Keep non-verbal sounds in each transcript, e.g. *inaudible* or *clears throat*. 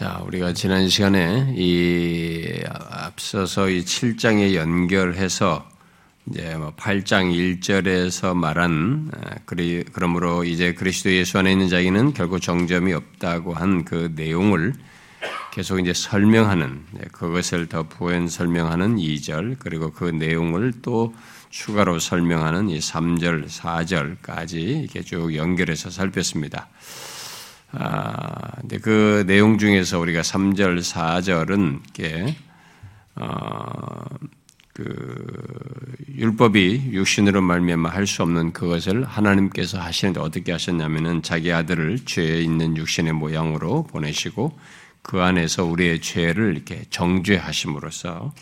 자, 우리가 지난 시간에 이 앞서서 이 7장에 연결해서 이제 뭐 8장 1절에서 말한 그리 그러므로 이제 그리스도 예수 안에 있는 자에게는 결국 정점이 없다고 한 그 내용을 계속 이제 설명하는 그것을 더 부연 설명하는 2절 그리고 그 내용을 또 추가로 설명하는 이 3절, 4절까지 이렇게 쭉 연결해서 살폈습니다. 아, 근데 그 내용 중에서 우리가 3절, 4절은 이게 어, 그 율법이 육신으로 말미암아 할 수 없는 그것을 하나님께서 하시는데 어떻게 하셨냐면은 자기 아들을 죄에 있는 육신의 모양으로 보내시고 그 안에서 우리의 죄를 이렇게 정죄하심으로써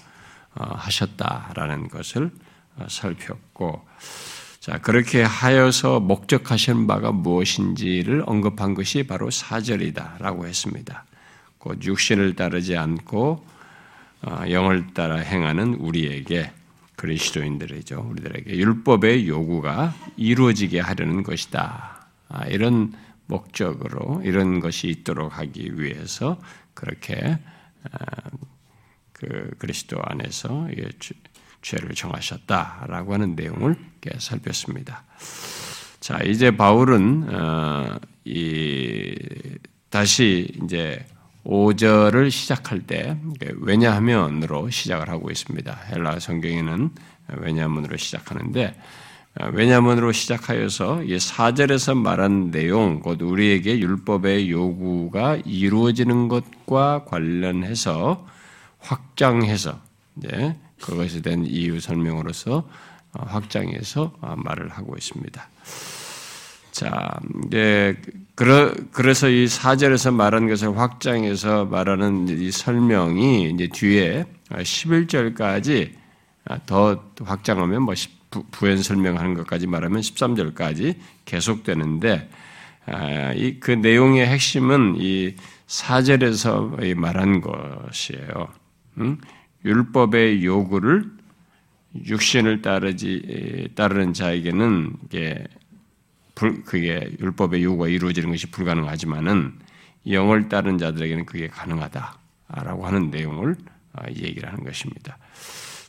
어, 하셨다라는 것을 어, 살폈고 자, 그렇게 하여서 목적하신 바가 무엇인지를 언급한 것이 바로 사절이다라고 했습니다. 곧 육신을 따르지 않고 어, 영을 따라 행하는 우리에게 그리스도인들이죠. 우리들에게 율법의 요구가 이루어지게 하려는 것이다. 아, 이런 목적으로 이런 것이 있도록 하기 위해서 그렇게 어, 그 그리스도 안에서 죄를 정하셨다라고 하는 내용을 살폈습니다. 자, 이제 바울은 어, 이 다시 이제 5절을 시작할 때 왜냐하면으로 시작을 하고 있습니다. 헬라 성경에는 왜냐하면으로 시작하는데 어, 왜냐하면으로 시작하여서 이 4절에서 말한 내용, 곧 우리에게 율법의 요구가 이루어지는 것과 관련해서 확장해서 이제 그것에 대한 이유 설명으로서 어, 확장해서 어, 말을 하고 있습니다. 자, 이제 그러, 그래서 이 사절에서 말한 것을 확장해서 말하는 이 설명이 이제 뒤에 11절까지 더 확장하면 뭐 부연 설명하는 것까지 말하면 13절까지 계속되는데 아, 그 내용의 핵심은 이 사절에서 말한 것이에요. 율법의 요구를 육신을 따르지 따르는 자에게는 이게 불, 그게 율법의 요구가 이루어지는 것이 불가능하지만은 영을 따르는 자들에게는 그게 가능하다라고 하는 내용을 아, 얘기를 하는 것입니다.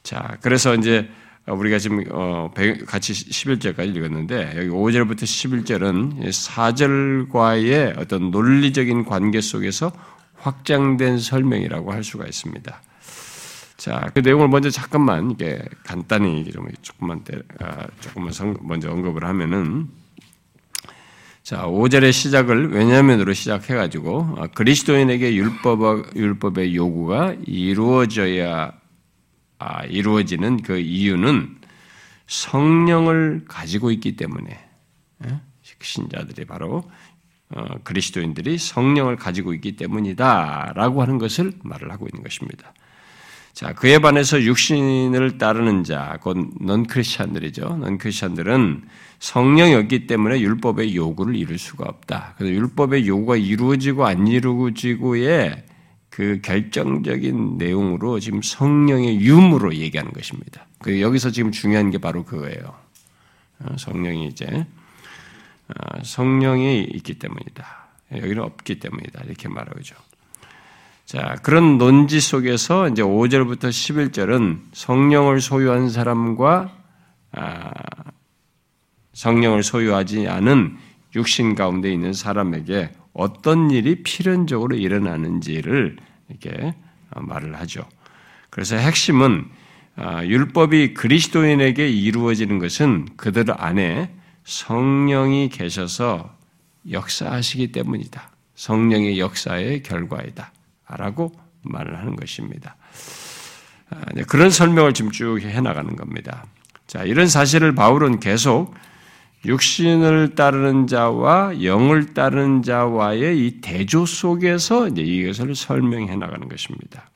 자, 그래서 이제 우리가 지금 어, 같이 11절까지 읽었는데 여기 5절부터 11절은 4절과의 어떤 논리적인 관계 속에서 확장된 설명이라고 할 수가 있습니다. 자, 그 내용을 먼저 잠깐만 이게 간단히 좀 조금만 아, 조금만 먼저 언급을 하면은 자, 5절의 시작을 왜냐면으로 시작해 가지고 아, 그리스도인에게 율법 율법의 요구가 이루어져야 아, 이루어지는 그 이유는 성령을 가지고 있기 때문에 예? 신자들이 바로 어, 그리스도인들이 성령을 가지고 있기 때문이다라고 하는 것을 말을 하고 있는 것입니다. 자, 그에 반해서 육신을 따르는 자, 곧 넌크리스천들이죠. 넌크리스천들은 성령이 없기 때문에 율법의 요구를 이룰 수가 없다. 그래서 율법의 요구가 이루어지고 안 이루어지고의 그 결정적인 내용으로 지금 성령의 유무로 얘기하는 것입니다. 그 여기서 지금 중요한 게 바로 그거예요. 어, 성령이 이제 어, 성령이 있기 때문이다. 여기는 없기 때문이다. 이렇게 말하죠. 자, 그런 논지 속에서 이제 5절부터 11절은 성령을 소유한 사람과 아, 성령을 소유하지 않은 육신 가운데 있는 사람에게 어떤 일이 필연적으로 일어나는지를 이렇게 말을 하죠. 그래서 핵심은 아, 율법이 그리스도인에게 이루어지는 것은 그들 안에 성령이 계셔서 역사하시기 때문이다. 성령의 역사의 결과이다. 라고 말을 하는 것입니다. 아, 그런 설명을 지금 쭉 해나가는 겁니다. 자, 이런 사실을 바울은 계속 육신을 따르는 자와 영을 따르는 자와의 이 대조 속에서 이제 이것을 설명해 나가는 것입니다.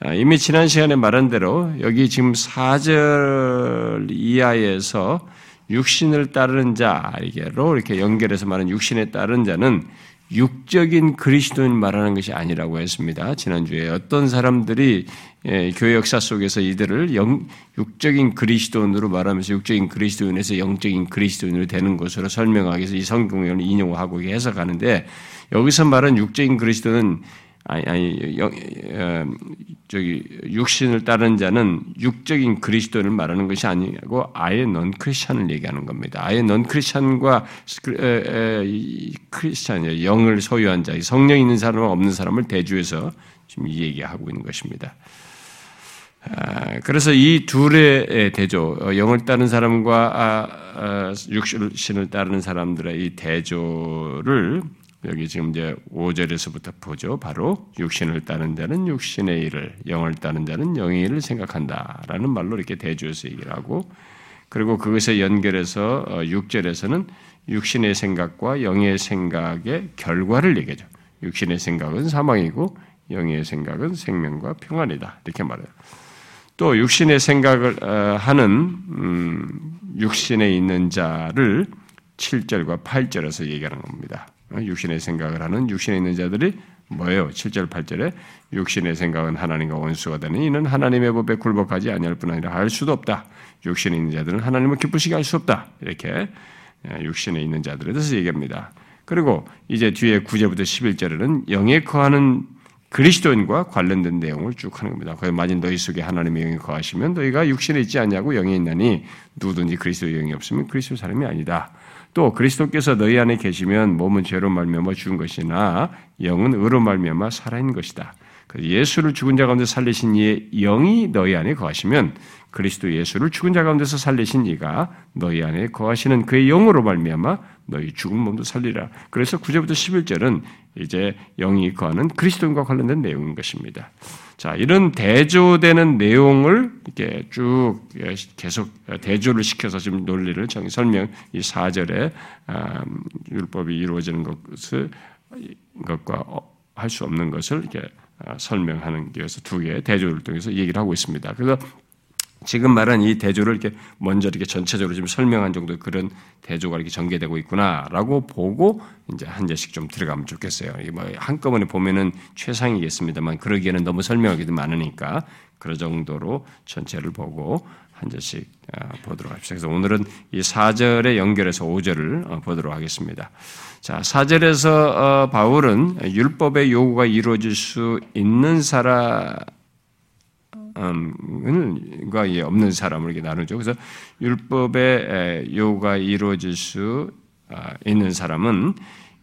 아, 이미 지난 시간에 말한 대로 여기 지금 4절 이하에서 육신을 따르는 자에게로 이렇게 연결해서 말하는 육신에 따른 자는 육적인 그리스도인 말하는 것이 아니라고 했습니다. 지난주에 어떤 사람들이 예, 교회 역사 속에서 이들을 영, 육적인 그리스도인으로 말하면서 육적인 그리스도인에서 영적인 그리스도인으로 되는 것으로 설명하기 위해서 이 성경을 인용하고 해석하는데 여기서 말한 육적인 그리스도는 아니, 아니, 영, 어, 저기, 육신을 따르는 자는 육적인 그리스도를 말하는 것이 아니고 아예 넌 크리스찬을 얘기하는 겁니다. 아예 넌 크리스찬과 크리스찬이 영을 소유한 자, 성령 있는 사람과 없는 사람을 대주해서 지금 이 얘기하고 있는 것입니다. 아, 그래서 이 둘의 대조, 어, 영을 따른 사람과 아, 아, 육신을 따르는 사람들의 이 대조를 여기 지금 이제 5절에서부터 보죠. 바로 육신을 따는 자는 육신의 일을, 영을 따는 자는 영의 일을 생각한다라는 말로 이렇게 대조해서 얘기를 하고 그리고 그것에 연결해서 6절에서는 어, 육신의 생각과 영의 생각의 결과를 얘기하죠. 육신의 생각은 사망이고 영의 생각은 생명과 평안이다. 이렇게 말해요. 또 육신의 생각을 어, 하는 음, 육신에 있는 자를 7절과 8절에서 얘기하는 겁니다. 어, 육신의 생각을 하는 육신에 있는 자들이 뭐예요? 7절 8절에 육신의 생각은 하나님과 원수가 되는 이는 하나님의 법에 굴복하지 아니할 뿐 아니라 할 수도 없다. 육신에 있는 자들은 하나님을 기쁘시게 할 수 없다. 이렇게 어, 육신에 있는 자들에 대해서 얘기합니다. 그리고 이제 뒤에 9절부터 11절에는 영에 거하는 그리스도인과 관련된 내용을 쭉 하는 겁니다. 거기 만일 너희 속에 하나님의 영이 거하시면 너희가 육신에 있지 않냐고 영에 있나니 누구든지 그리스도의 영이 없으면 그리스도 사람이 아니다. 또 그리스도께서 너희 안에 계시면 몸은 죄로 말미암아 죽은 것이나 영은 의로 말미암아 살아있는 것이다. 예수를 죽은 자 가운데 살리신 이의 영이 너희 안에 거하시면 그리스도 예수를 죽은 자 가운데서 살리신 이가 너희 안에 거하시는 그의 영으로 말미암아 너희 죽은 몸도 살리라. 그래서 9절부터 11절은 이제 영이 거하는 그리스도인과 관련된 내용인 것입니다. 자, 이런 대조되는 내용을 이렇게 쭉 계속 대조를 시켜서 지금 논리를 정 설명 이 4절에 아, 율법이 이루어지는 것을 것과 어, 할수 없는 것을 이렇게 아, 설명하는 게여서 두 개의 대조를 통해서 얘기를 하고 있습니다. 그래서 지금 말한 이 대조를 이렇게 먼저 이렇게 전체적으로 좀 설명한 정도 그런 대조가 이렇게 전개되고 있구나라고 보고 이제 한 제씩 좀 들어가면 좋겠어요. 뭐 한꺼번에 보면은 최상이겠습니다만 그러기에는 너무 설명하기도 많으니까 그런 정도로 전체를 보고 한 제씩 아, 보도록 합시다. 그래서 오늘은 이 4절에 연결해서 5절을 어, 보도록 하겠습니다. 자, 4절에서 어, 바울은 율법의 요구가 이루어질 수 있는 사람 과 없는 사람을 이렇게 나누죠. 그래서 율법의 요가 이루어질 수 아, 있는 사람은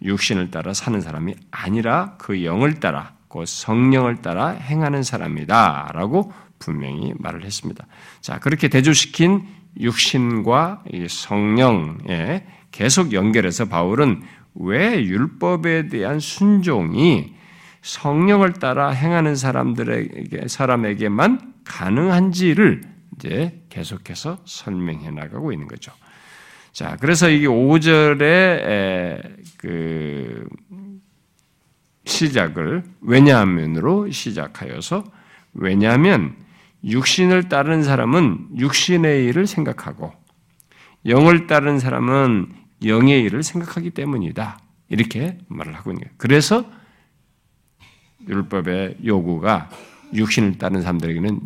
육신을 따라 사는 사람이 아니라 그 영을 따라 그 성령을 따라 행하는 사람이다라고 분명히 말을 했습니다. 자 그렇게 대조시킨 육신과 성령에 계속 연결해서 바울은 왜 율법에 대한 순종이 성령을 따라 행하는 사람들에게 사람에게만 가능한지를 이제 계속해서 설명해 나가고 있는 거죠. 자, 그래서 이게 5절에 그 시작을 왜냐하면으로 시작하여서 왜냐하면 육신을 따르는 사람은 육신의 일을 생각하고 영을 따르는 사람은 영의 일을 생각하기 때문이다. 이렇게 말을 하고 있는 거예요. 그래서 율법의 요구가 육신을 따른 사람들에게는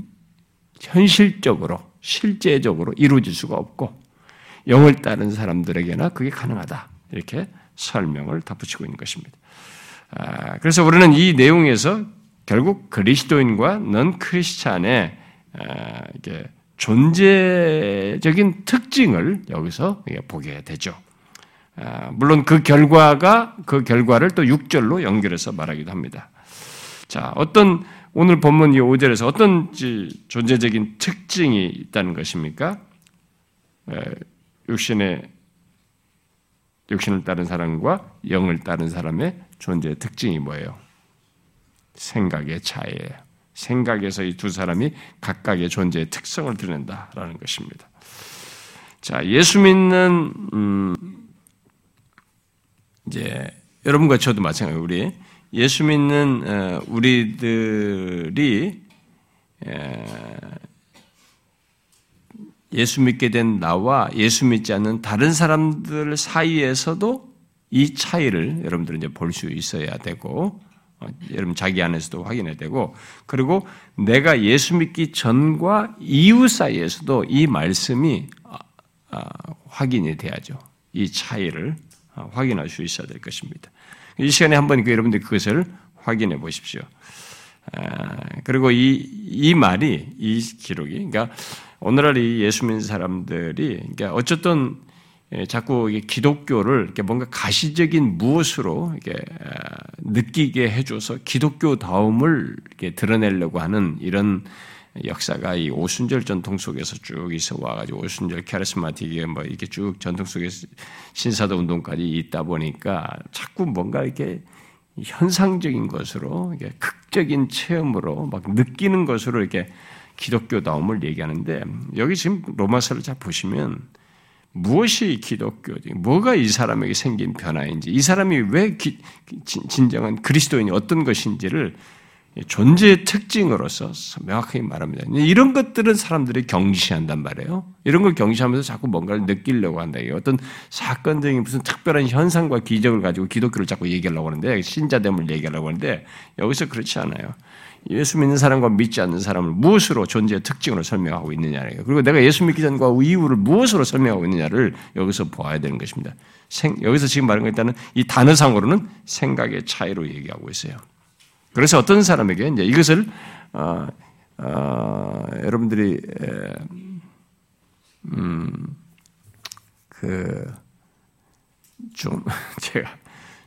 현실적으로 실제적으로 이루어질 수가 없고 영을 따른 사람들에게나 그게 가능하다 이렇게 설명을 덧붙이고 있는 것입니다. 아, 그래서 우리는 이 내용에서 결국 그리스도인과 넌 크리스찬의 아, 존재적인 특징을 여기서 보게 되죠. 아, 물론 그 결과가 그 결과를 또 6절로 연결해서 말하기도 합니다. 자, 어떤 오늘 본문 이 5절에서 어떤 존재적인 특징이 있다는 것입니까? 육신의 육신을 따른 사람과 영을 따른 사람의 존재의 특징이 뭐예요? 생각의 차이예요. 생각에서 이 두 사람이 각각의 존재의 특성을 드러낸다라는 것입니다. 자, 예수 믿는 음, 이제 여러분과 저도 마찬가지 우리 예수 믿는 어, 우리들이 예수 믿게 된 나와 예수 믿지 않는 다른 사람들 사이에서도 이 차이를 여러분들은 이제 볼 수 있어야 되고, 어, 여러분 자기 안에서도 확인해야 되고, 그리고 내가 예수 믿기 전과 이후 사이에서도 이 말씀이 아, 아, 확인이 돼야죠. 이 차이를 어, 확인할 수 있어야 될 것입니다. 이 시간에 한번 그 여러분들 그것을 확인해 보십시오. 그리고 이, 이 말이, 이 기록이, 그러니까 오늘날 이 예수 믿는 사람들이, 그러니까 어쨌든 예, 자꾸 기독교를 뭔가 가시적인 무엇으로 이렇게 느끼게 해줘서 기독교 다움을 이렇게 드러내려고 하는 이런 역사가 이 오순절 전통 속에서 쭉 있어 와가지고 오순절 카리스마틱에 뭐 이렇게 쭉 전통 속에 신사도 운동까지 있다 보니까 자꾸 뭔가 이렇게 현상적인 것으로 이게 극적인 체험으로 막 느끼는 것으로 이렇게 기독교다움을 얘기하는데 여기 지금 로마서를 잘 보시면 무엇이 기독교지? 뭐가 이 사람에게 생긴 변화인지, 이 사람이 왜 기, 진 정한 그리스도인이 어떤 것인지를 존재의 특징으로서 명확하게 말합니다. 이런 것들은 사람들이 경시한단 말이에요. 이런 걸 경시하면서 자꾸 뭔가를 느끼려고 한다. 어떤 사건적인 무슨 특별한 현상과 기적을 가지고 기독교를 자꾸 얘기하려고 하는데, 신자됨을 얘기하려고 하는데, 여기서 그렇지 않아요. 예수 믿는 사람과 믿지 않는 사람을 무엇으로 존재의 특징으로 설명하고 있느냐예요. 그리고 내가 예수 믿기 전과 이후를 무엇으로 설명하고 있느냐를 여기서 보아야 되는 것입니다. 생, 여기서 지금 말한 거 일단은 이 단어상으로는 생각의 차이로 얘기하고 있어요. 그래서 어떤 사람에게 이제 이것을 어, 어, 여러분들이 음, 그, 좀, *laughs* 제가,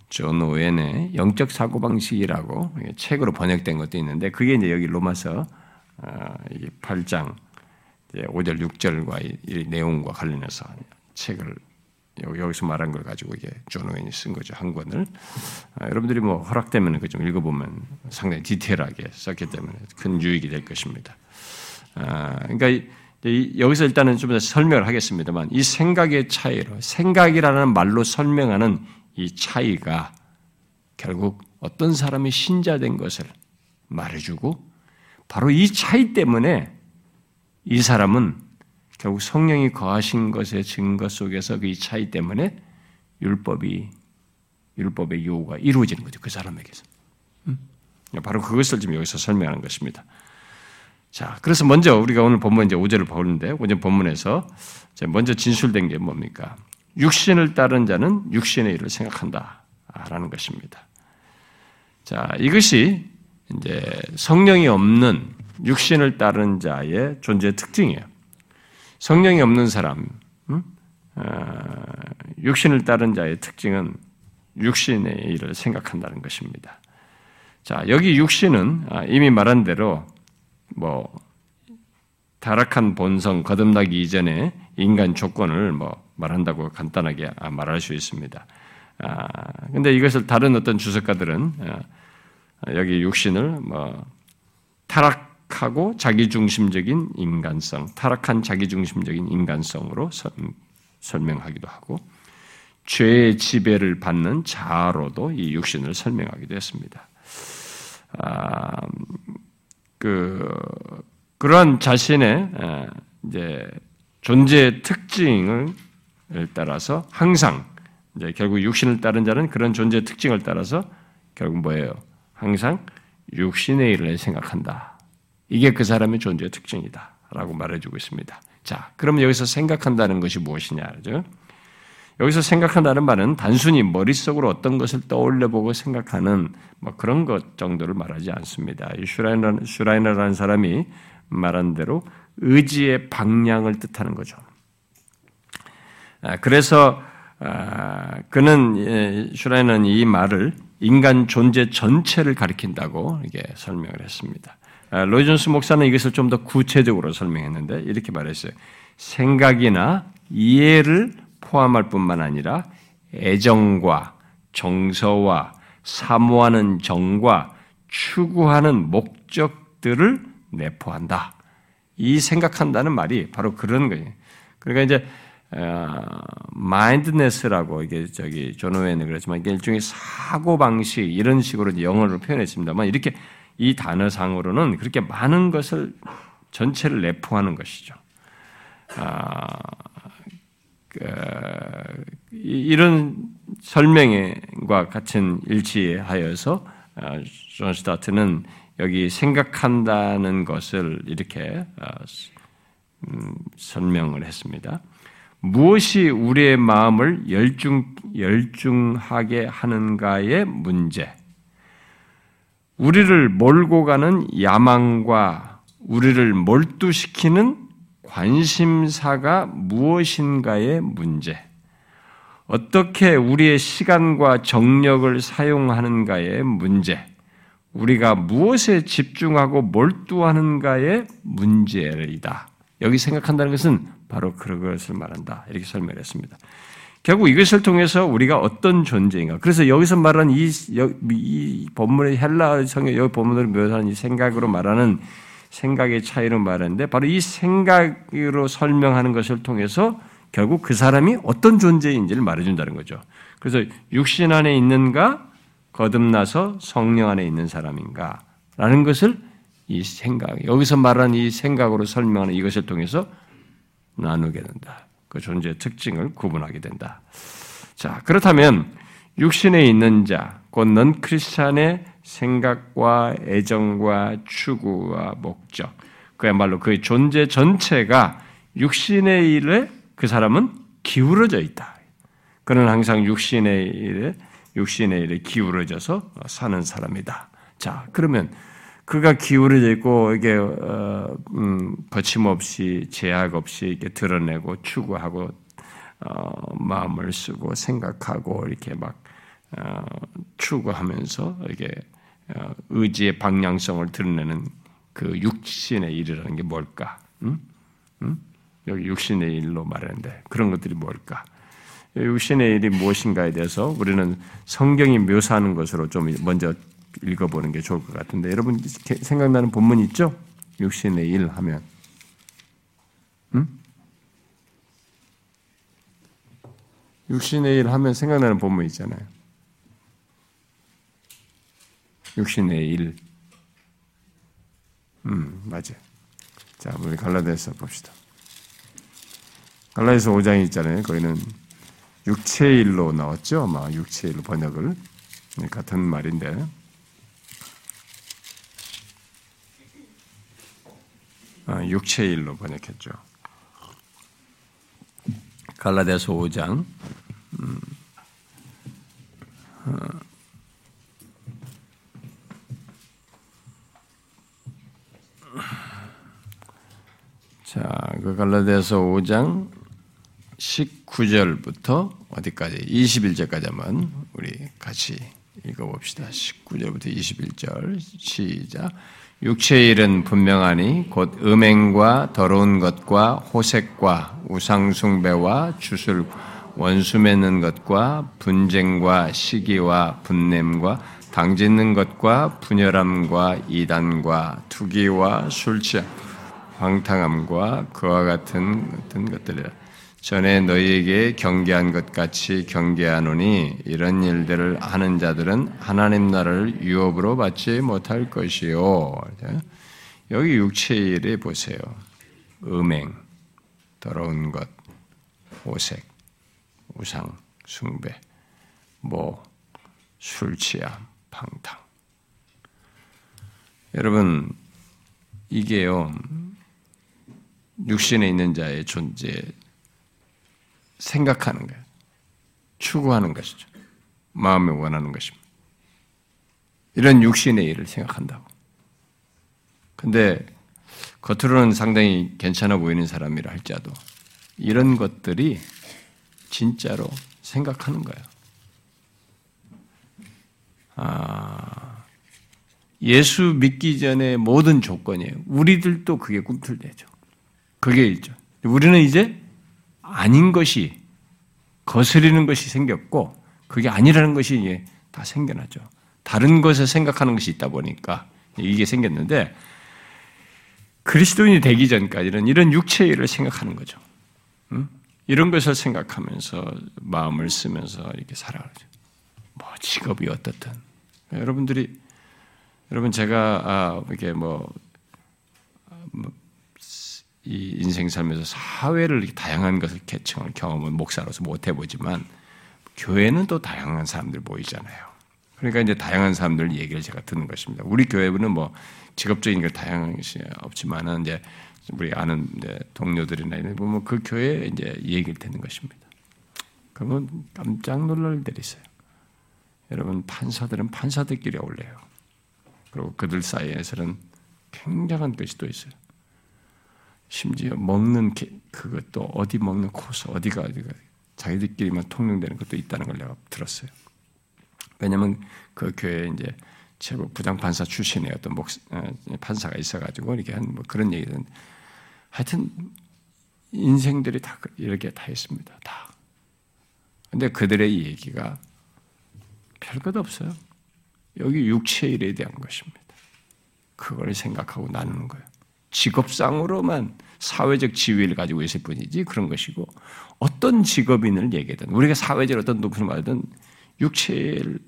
존 오웬의 영적 사고 방식이라고 책으로 번역된 것도 있는데 그게 이제 여기 로마서 8장 어, 5절 6절과 이 내용과 관련해서 책을 여기서 말한 걸 가지고 이게 존 오웬이 쓴 거죠 한 권을 아, 여러분들이 뭐 허락되면 그 좀 읽어보면 상당히 디테일하게 썼기 때문에 큰 유익이 될 것입니다. 아, 그러니까 여기서 일단은 좀 더 설명을 하겠습니다만 이 생각의 차이로 생각이라는 말로 설명하는 이 차이가 결국 어떤 사람이 신자된 것을 말해주고 바로 이 차이 때문에 이 사람은 결국 성령이 거하신 것의 증거 속에서 그이 차이 때문에 율법이 율법의 요구가 이루어지는 거죠 그 사람에게서. 음? 바로 그것을 지금 여기서 설명하는 것입니다. 자, 그래서 먼저 우리가 오늘 본문 이제 5절을 보는데 오늘 본문에서 먼저 진술된 게 뭡니까? 육신을 따른 자는 육신의 일을 생각한다 라는 것입니다. 자, 이것이 이제 성령이 없는 육신을 따른 자의 존재 특징이에요. 성령이 없는 사람, 음? 어, 육신을 따른 자의 특징은 육신의 일을 생각한다는 것입니다. 자, 여기 육신은 아, 이미 말한 대로 뭐 타락한 본성 거듭나기 이전에 인간 조건을 뭐 말한다고 간단하게 아, 말할 수 있습니다. 아, 근데 이것을 다른 어떤 주석가들은 아, 여기 육신을 뭐 타락 하고 자기중심적인 인간성, 타락한 자기중심적인 인간성으로 설명하기도 하고 죄의 지배를 받는 자아로도 이 육신을 설명하기도 했습니다. 아, 그 그런 자신의 이제 존재의 특징을 따라서 항상 이제 결국 육신을 따른 자는 그런 존재의 특징을 따라서 결국 뭐예요? 항상 육신의 일을 생각한다. 이게 그 사람의 존재의 특징이다. 라고 말해주고 있습니다. 자, 그럼 여기서 생각한다는 것이 무엇이냐, 그죠? 여기서 생각한다는 말은 단순히 머릿속으로 어떤 것을 떠올려보고 생각하는 뭐 그런 것 정도를 말하지 않습니다. 슈라이너, 슈라이너라는 사람이 말한 대로 의지의 방향을 뜻하는 거죠. 아, 그래서 아, 그는 예, 슈라이는 이 말을 인간 존재 전체를 가리킨다고 이게 설명을 했습니다. 아, 로이존스 목사는 이것을 좀 더 구체적으로 설명했는데 이렇게 말했어요. 생각이나 이해를 포함할 뿐만 아니라 애정과 정서와 사모하는 정과 추구하는 목적들을 내포한다. 이 생각한다는 말이 바로 그런 거예요. 그러니까 이제 mindedness라고 이게 저기 존 오웬은 그렇지만 이게 일종의 사고 방식 이런 식으로 영어로 표현했습니다만 이렇게 이 단어상으로는 그렇게 많은 것을 전체를 내포하는 것이죠. 아, 그, 이런 설명과 같은 일치하여서 아, 존 스토트는 여기 생각한다는 것을 이렇게 아, 음, 설명을 했습니다. 무엇이 우리의 마음을 열중, 열중하게 하는가의 문제. 우리를 몰고 가는 야망과 우리를 몰두시키는 관심사가 무엇인가의 문제, 어떻게 우리의 시간과 정력을 사용하는가의 문제, 우리가 무엇에 집중하고 몰두하는가의 문제이다. 여기 생각한다는 것은 바로 그것을 말한다. 이렇게 설명했습니다. 결국 이것을 통해서 우리가 어떤 존재인가. 그래서 여기서 말하는 이, 이 본문의 헬라 성경, 여기 본문으로 묘사하는 이 생각으로 말하는 생각의 차이로 말하는데 바로 이 생각으로 설명하는 것을 통해서 결국 그 사람이 어떤 존재인지를 말해준다는 거죠. 그래서 육신 안에 있는가, 거듭나서 성령 안에 있는 사람인가, 라는 것을 이 생각, 여기서 말하는 이 생각으로 설명하는 이것을 통해서 나누게 된다. 그 존재의 특징을 구분하게 된다. 자, 그렇다면 육신에 있는 자, 곧넌 크리스찬의 생각과 애정과 추구와 목적, 그야말로 그의 존재 전체가 육신의 일에 그 사람은 기울어져 있다. 그는 항상 육신의 일에 육신의 일에 기울어져서 사는 사람이다. 자, 그러면 그가 기울어져 있고 이게 어, 음, 거침없이 제약 없이 이렇게 드러내고 추구하고 어, 마음을 쓰고 생각하고 이렇게 막 어, 추구하면서 이게 어, 의지의 방향성을 드러내는 그 육신의 일이라는 게 뭘까? 음? 음? 여기 육신의 일로 말하는데 그런 것들이 뭘까? 육신의 일이 무엇인가에 대해서 우리는 성경이 묘사하는 것으로 좀 먼저 읽어보는 게 좋을 것 같은데 여러분 생각나는 본문 있죠? 육신의 일 하면 음? 육신의 일 하면 생각나는 본문 있잖아요. 육신의 일. 음, 맞아요. 자, 우리 갈라디아서 봅시다. 갈라디아서 5장이 있잖아요. 거기는 육체의 일로 나왔죠. 아마 육체의 일로 번역을 같은 말인데 육체의 일로 번역했죠. 갈라디아서 5장 음. 어. 자, 그 갈라디아서 5장 19절부터 어디까지? 21절까지 한번 우리 같이 읽어봅시다. 19절부터 21절 시작. 육체의 일은 분명하니 곧 음행과 더러운 것과 호색과 우상숭배와 주술 원수 맺는 것과 분쟁과 시기와 분냄과 당짓는 것과 분열함과 이단과 투기와 술취 황탕함과 그와 같은 것들이라 전에 너희에게 경계한 것 같이 경계하노니 이런 일들을 하는 자들은 하나님 나라를 유업으로 받지 못할 것이요. 여기 육체의 일에 보세요. 음행, 더러운 것, 오색, 우상, 숭배, 뭐, 술 취함, 방탕. 여러분, 이게요, 육신에 있는 자의 존재, 생각하는 거예요. 추구하는 것이죠. 마음에 원하는 것입니다. 이런 육신의 일을 생각한다고. 근데 겉으로는 상당히 괜찮아 보이는 사람이라 할지라도 이런 것들이 진짜로 생각하는 거예요. 아, 예수 믿기 전에 모든 조건이에요. 우리들도 그게 꿈틀대죠. 그게 있죠. 우리는 이제 아닌 것이 거스리는 것이 생겼고 그게 아니라는 것이 다 생겨나죠. 다른 것을 생각하는 것이 있다 보니까 이게 생겼는데 그리스도인이 되기 전까지는 이런 육체의 일을 생각하는 거죠. 응? 이런 것을 생각하면서 마음을 쓰면서 이렇게 살아가죠. 뭐 직업이 어떻든 여러분들이 여러분 제가 아, 이게 뭐, 뭐 이 인생 삶에서 사회를 다양한 것을 개청을 경험은 목사로서 못 해보지만 교회는 또 다양한 사람들 보이잖아요. 그러니까 이제 다양한 사람들 얘기를 제가 듣는 것입니다. 우리 교회는 뭐 직업적인 게 다양한 것이 없지만은 이제 우리 아는 이제 동료들이나 이런 보면 그 교회에 이제 얘기를 듣는 것입니다. 그러면 깜짝 놀랄 일이 있어요. 여러분 판사들은 판사들끼리 어울려요. 그리고 그들 사이에서는 굉장한 것이 또 있어요. 심지어 먹는 그것도 어디 먹는 코스 어디가 어디가 자기들끼리만 통용되는 것도 있다는 걸 내가 들었어요. 왜냐하면 그 교회에 이제 최고 부장 판사 출신의 어떤 목 어, 판사가 있어가지고 이렇게 한 뭐 그런 얘기는 하여튼 인생들이 다 이렇게 다 있습니다. 다. 근데 그들의 얘기가 별것 없어요. 여기 육체의 일에 대한 것입니다. 그걸 생각하고 나누는 거예요. 직업상으로만 사회적 지위를 가지고 있을 뿐이지 그런 것이고 어떤 직업인을 얘기든 우리가 사회적 어떤 높은 말든 육체를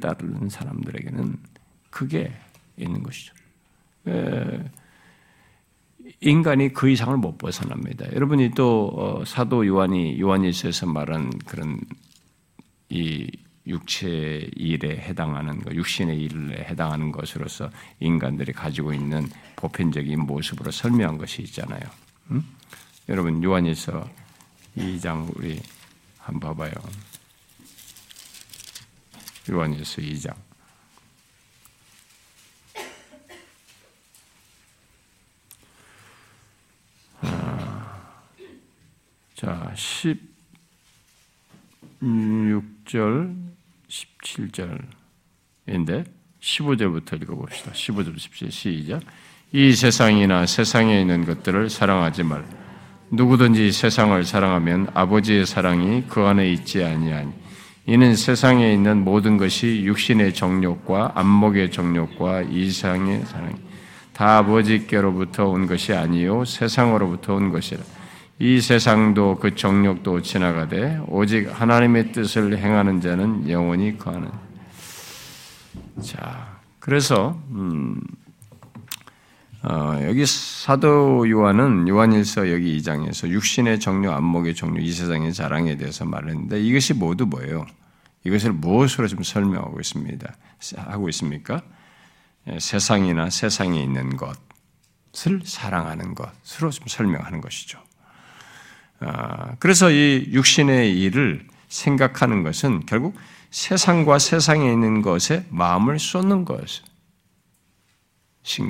따르는 사람들에게는 그게 있는 것이죠. 인간이 그 이상을 못 벗어납니다. 여러분이 또 어, 사도 요한이 요한일서에서 말한 그런 이 육체 일에 해당하는 것, 육신의 일에 해당하는 것으로서 인간들이 가지고 있는 보편적인 모습으로 설명한 것이 있잖아요. 음? 여러분 요한일서 2장 우리 한번 봐봐요. 요한일서 2장. 아, 자, 16절 17절인데 15절부터 읽어봅시다. 15절 17절 시작. 이 세상이나 세상에 있는 것들을 사랑하지 말. 누구든지 세상을 사랑하면 아버지의 사랑이 그 안에 있지 아니하니. 이는 세상에 있는 모든 것이 육신의 정욕과 안목의 정욕과 이상의 사랑이 다 아버지께로부터 온 것이 아니요 세상으로부터 온 것이라. 이 세상도 그 정욕도 지나가되 오직 하나님의 뜻을 행하는 자는 영원히 거하는. 자, 그래서 음, 어, 여기 사도 요한은 요한일서 여기 2장에서 육신의 정욕, 안목의 정욕, 이 세상의 자랑에 대해서 말했는데 이것이 모두 뭐예요? 이것을 무엇으로 좀 설명하고 있습니다. 하고 있습니까? 예, 세상이나 세상에 있는 것을 사랑하는 것으로 좀 설명하는 것이죠. 아, 그래서 이 육신의 일을 생각하는 것은 결국 세상과 세상에 있는 것에 마음을 쏟는 것인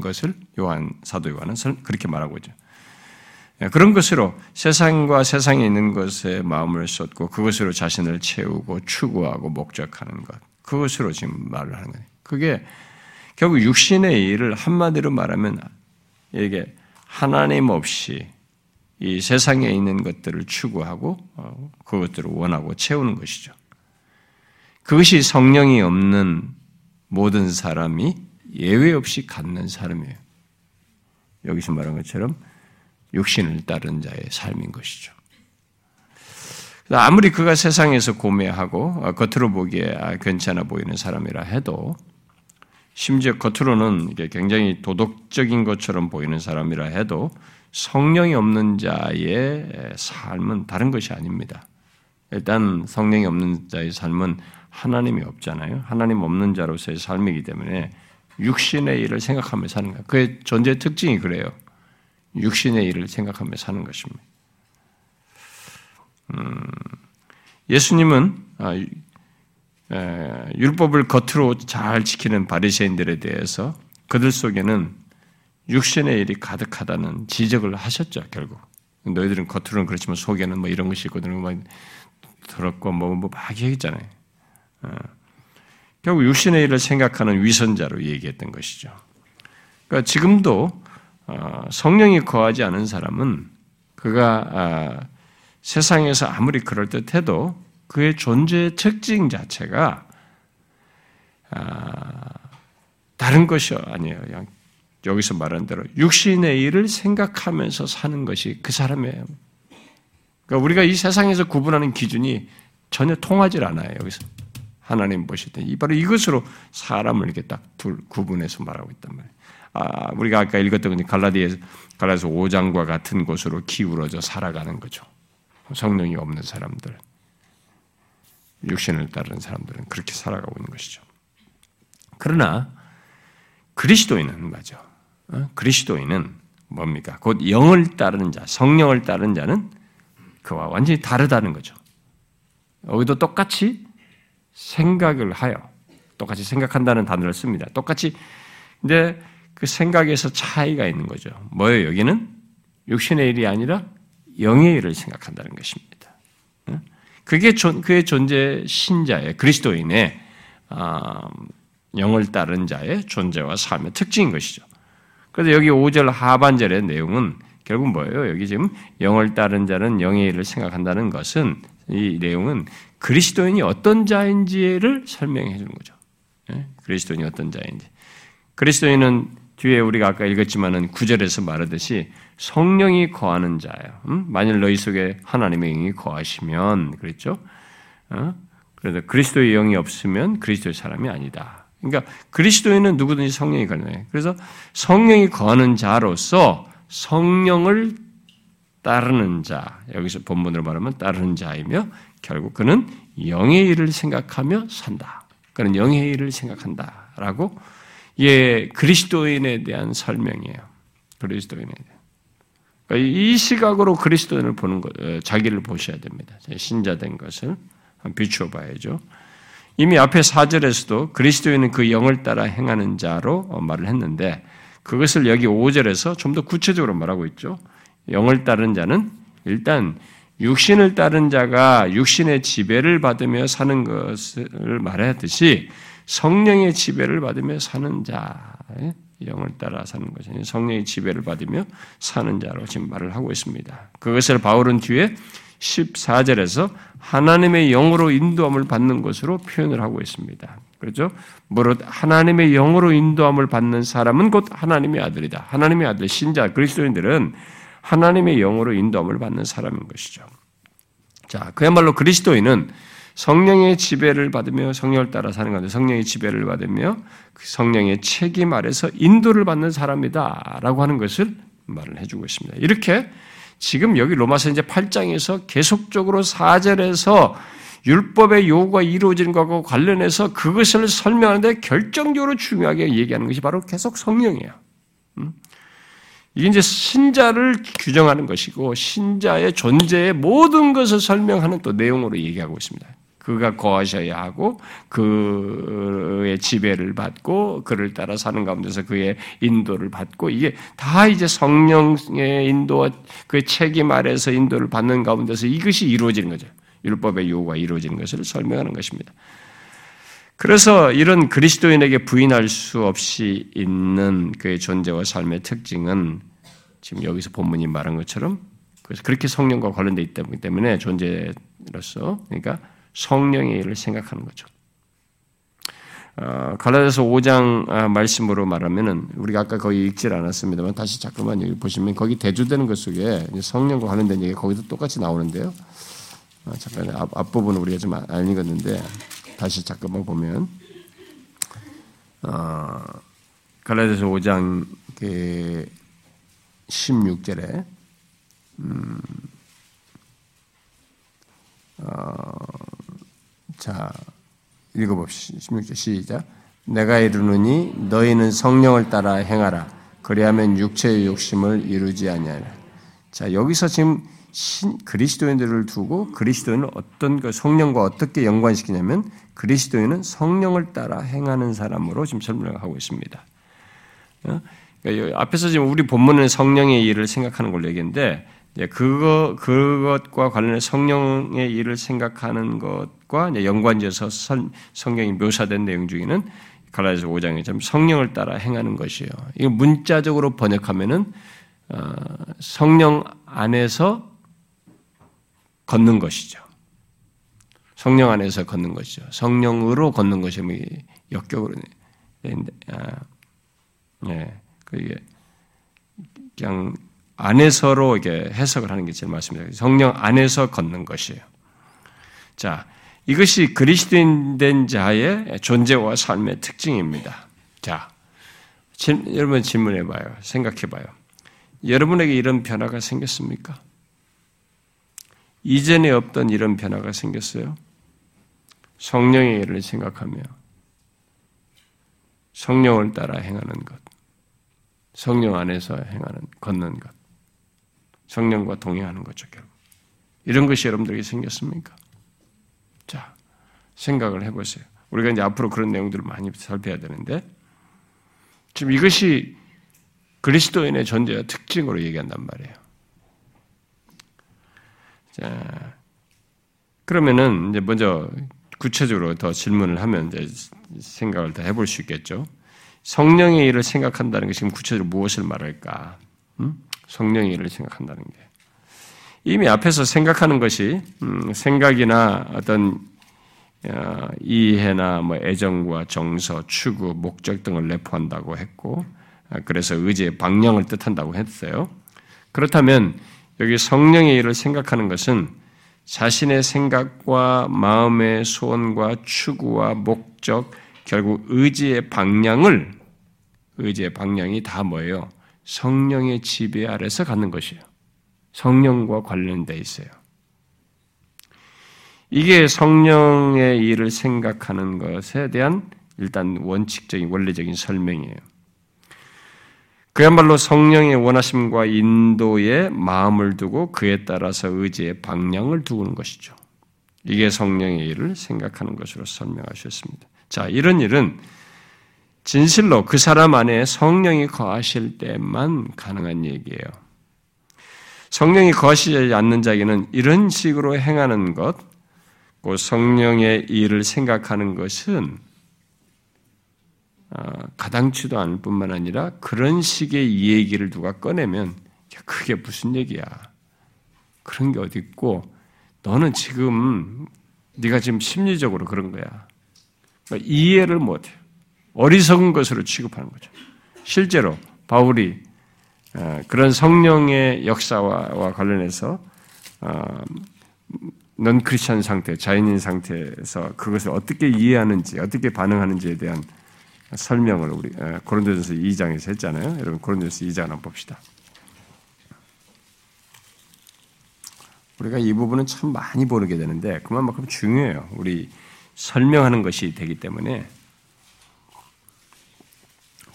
것을 요한 사도 요한은 그렇게 말하고 있죠. 예, 그런 것으로 세상과 세상에 있는 것에 마음을 쏟고 그것으로 자신을 채우고 추구하고 목적하는 것. 그것으로 지금 말을 하는 거예요. 그게 결국 육신의 일을 한마디로 말하면 이게 하나님 없이 이 세상에 있는 것들을 추구하고 어, 그것들을 원하고 채우는 것이죠. 그것이 성령이 없는 모든 사람이 예외 없이 갖는 사람이에요. 여기서 말한 것처럼 육신을 따른 자의 삶인 것이죠. 아무리 그가 세상에서 고매하고 어, 겉으로 보기에 아, 괜찮아 보이는 사람이라 해도 심지어 겉으로는 굉장히 도덕적인 것처럼 보이는 사람이라 해도 성령이 없는 자의 삶은 다른 것이 아닙니다. 일단 성령이 없는 자의 삶은 하나님이 없잖아요. 하나님 없는 자로서의 삶이기 때문에 육신의 일을 생각하며 사는 거예요. 그의 존재 특징이 그래요. 육신의 일을 생각하며 사는 것입니다. 음, 예수님은 아, 에, 율법을 겉으로 잘 지키는 바리새인들에 대해서 그들 속에는 육신의 일이 가득하다는 지적을 하셨죠, 결국. 너희들은 겉으로는 그렇지만 속에는 뭐 이런 것이 있거든, 막 들었고, 뭐, 뭐, 막 얘기했잖아요. 어. 결국 육신의 일을 생각하는 위선자로 얘기했던 것이죠. 그러니까 지금도 어, 성령이 거하지 않은 사람은 그가 아, 세상에서 아무리 그럴듯해도 그의 존재의 특징 자체가 아, 다른 것이 아니에요. 여기서 말한 대로 육신의 일을 생각하면서 사는 것이 그 사람의 그러니까 우리가 이 세상에서 구분하는 기준이 전혀 통하지 않아요. 여기서 하나님 보실 때 바로 이것으로 사람을 이렇게 딱 구분해서 말하고 있단 말이에요. 아, 우리가 아까 읽었던 갈라디아 갈라디아서 5장과 같은 곳으로 기울어져 살아가는 거죠. 성령이 없는 사람들, 육신을 따르는 사람들은 그렇게 살아가고 있는 것이죠. 그러나 그리스도인은 맞아. 어? 그리스도인은 뭡니까? 곧 영을 따르는 자, 성령을 따르는 자는 그와 완전히 다르다는 거죠. 여기도 똑같이 생각을 하여, 똑같이 생각한다는 단어를 씁니다. 똑같이 근데 그 생각에서 차이가 있는 거죠. 뭐예요? 여기는 육신의 일이 아니라 영의 일을 생각한다는 것입니다. 그게 그의 존재 신자의 그리스도인의 아, 영을 따른 자의 존재와 삶의 특징인 것이죠. 그래서 여기 5절 하반절의 내용은 결국 뭐예요? 여기 지금 영을 따른 자는 영의 일을 생각한다는 것은 이 내용은 그리스도인이 어떤 자인지를 설명해 주는 거죠. 예? 그리스도인이 어떤 자인지. 그리스도인은 뒤에 우리가 아까 읽었지만은 구절에서 말하듯이 성령이 거하는 자예요. 음? 만일 너희 속에 하나님의 영이 거하시면 그랬죠. 어? 그래서 그리스도의 영이 없으면 그리스도의 사람이 아니다. 그러니까 그리스도인은 누구든지 성령이 가능해요. 그래서 성령이 거하는 자로서 성령을 따르는 자, 여기서 본문으로 말하면 따르는 자이며 결국 그는 영의 일을 생각하며 산다. 그는 영의 일을 생각한다 라고 예, 그리스도인에 대한 설명이에요. 그리스도인에 대한. 그러니까 이 시각으로 그리스도인을 보는 것, 어, 자기를 보셔야 됩니다. 신자된 것을 비추어 봐야죠. 이미 앞에 4절에서도 그리스도인은 그 영을 따라 행하는 자로 말을 했는데 그것을 여기 5절에서 좀 더 구체적으로 말하고 있죠. 영을 따른 자는 일단 육신을 따른 자가 육신의 지배를 받으며 사는 것을 말하듯이 성령의 지배를 받으며 사는 자, 영을 따라 사는 것이 성령의 지배를 받으며 사는 자로 지금 말을 하고 있습니다. 그것을 바울은 뒤에 14절에서 하나님의 영으로 인도함을 받는 것으로 표현을 하고 있습니다. 그렇죠? 무릇 하나님의 영으로 인도함을 받는 사람은 곧 하나님의 아들이다. 하나님의 아들 신자 그리스도인들은 하나님의 영으로 인도함을 받는 사람인 것이죠. 자, 그야말로 그리스도인은 성령의 지배를 받으며 성령을 따라 사는 건데 성령의 지배를 받으며 그 성령의 책임 아래서 인도를 받는 사람이다라고 하는 것을 말을 해주고 있습니다. 이렇게 지금 여기 로마서 이제 8장에서 계속적으로 4절에서 율법의 요구가 이루어지는 것과 관련해서 그것을 설명하는데 결정적으로 중요하게 얘기하는 것이 바로 계속 성령이에요. 음? 이게 이제 신자를 규정하는 것이고 신자의 존재의 모든 것을 설명하는 또 내용으로 얘기하고 있습니다. 그가 거하셔야 하고 그의 지배를 받고 그를 따라 사는 가운데서 그의 인도를 받고 이게 다 이제 성령의 인도와 그의 책임 아래서 인도를 받는 가운데서 이것이 이루어지는 거죠. 율법의 요구가 이루어지는 것을 설명하는 것입니다. 그래서 이런 그리스도인에게 부인할 수 없이 있는 그의 존재와 삶의 특징은 지금 여기서 본문이 말한 것처럼 그래서 그렇게 성령과 관련되어 있기 때문에 존재로서 그러니까 성령의 일을 생각하는 거죠. 어, 갈라디아서 5장 아, 말씀으로 말하면은 우리가 아까 거기 읽질 않았습니다만 다시 잠깐만 여기 보시면 거기 대주되는 것 속에 성령과 관련된 얘기 거기도 똑같이 나오는데요. 어, 잠깐 앞, 앞부분은 우리가 좀 안 읽었는데 다시 잠깐만 보면 어, 갈라디아서 5장 그 16절에 음, 어, 자, 읽어봅시다. 16절 시작. 내가 이르노니 너희는 성령을 따라 행하라. 그리하면 육체의 욕심을 이루지 아니하라. 자, 여기서 지금 신, 그리스도인들을 두고 그리스도인은 어떤 그 성령과 어떻게 연관시키냐면 그리스도인은 성령을 따라 행하는 사람으로 지금 설명을 하고 있습니다. 어? 그러니까 앞에서 지금 우리 본문은 성령의 일을 생각하는 걸로 얘기했는데 그거 그것과 관련해 성령의 일을 생각하는 것과 연관지어서 성경이 묘사된 내용 중에는 갈라디아서 5장에 좀 성령을 따라 행하는 것이에요. 이거 문자적으로 번역하면은 어, 성령 안에서 걷는 것이죠. 성령 안에서 걷는 것이죠. 성령으로 걷는 것이 뭐 역격으로 아, 예, 그게 그냥 안에서로 이게 해석을 하는 게 제일 맞습니다. 성령 안에서 걷는 것이에요. 자, 이것이 그리스도인 된 자의 존재와 삶의 특징입니다. 자, 질, 여러분 질문해 봐요. 생각해 봐요. 여러분에게 이런 변화가 생겼습니까? 이전에 없던 이런 변화가 생겼어요? 성령의 일을 생각하며 성령을 따라 행하는 것, 성령 안에서 행하는, 걷는 것. 성령과 동행하는 거죠, 결국. 이런 것이 여러분들에게 생겼습니까? 자, 생각을 해보세요. 우리가 이제 앞으로 그런 내용들을 많이 살펴야 되는데, 지금 이것이 그리스도인의 존재와 특징으로 얘기한단 말이에요. 자, 그러면은 이제 먼저 구체적으로 더 질문을 하면 이제 생각을 더 해볼 수 있겠죠. 성령의 일을 생각한다는 게 지금 구체적으로 무엇을 말할까? 음? 성령의 일을 생각한다는 게. 이미 앞에서 생각하는 것이 음, 생각이나 어떤 어, 이해나 뭐 애정과 정서, 추구, 목적 등을 내포한다고 했고, 아, 그래서 의지의 방향을 뜻한다고 했어요. 그렇다면 여기 성령의 일을 생각하는 것은 자신의 생각과 마음의 소원과 추구와 목적, 결국 의지의 방향을 의지의 방향이 다 뭐예요? 성령의 지배 아래서 갖는 것이에요. 성령과 관련돼 있어요. 이게 성령의 일을 생각하는 것에 대한 일단 원칙적인 원리적인 설명이에요. 그야말로 성령의 원하심과 인도에 마음을 두고 그에 따라서 의지의 방향을 두는 것이죠. 이게 성령의 일을 생각하는 것으로 설명하셨습니다. 자, 이런 일은 진실로 그 사람 안에 성령이 거하실 때만 가능한 얘기예요. 성령이 거하시지 않는 자에게는 이런 식으로 행하는 것, 그 성령의 일을 생각하는 것은 어, 가당치도 않을 뿐만 아니라 그런 식의 이 얘기를 누가 꺼내면 그게 무슨 얘기야? 그런 게 어디 있고 너는 지금 네가 지금 심리적으로 그런 거야. 그러니까 이해를 못해. 어리석은 것으로 취급하는 거죠. 실제로 바울이 어, 그런 성령의 역사와 관련해서 어, 넌 크리스천 상태, 자연인 상태에서 그것을 어떻게 이해하는지, 어떻게 반응하는지에 대한 설명을 우리 고린도전서 2장에서 했잖아요. 여러분 고린도전서 2장 한번 봅시다. 우리가 이 부분은 참 많이 모르게 되는데 그만큼 중요해요. 우리 설명하는 것이 되기 때문에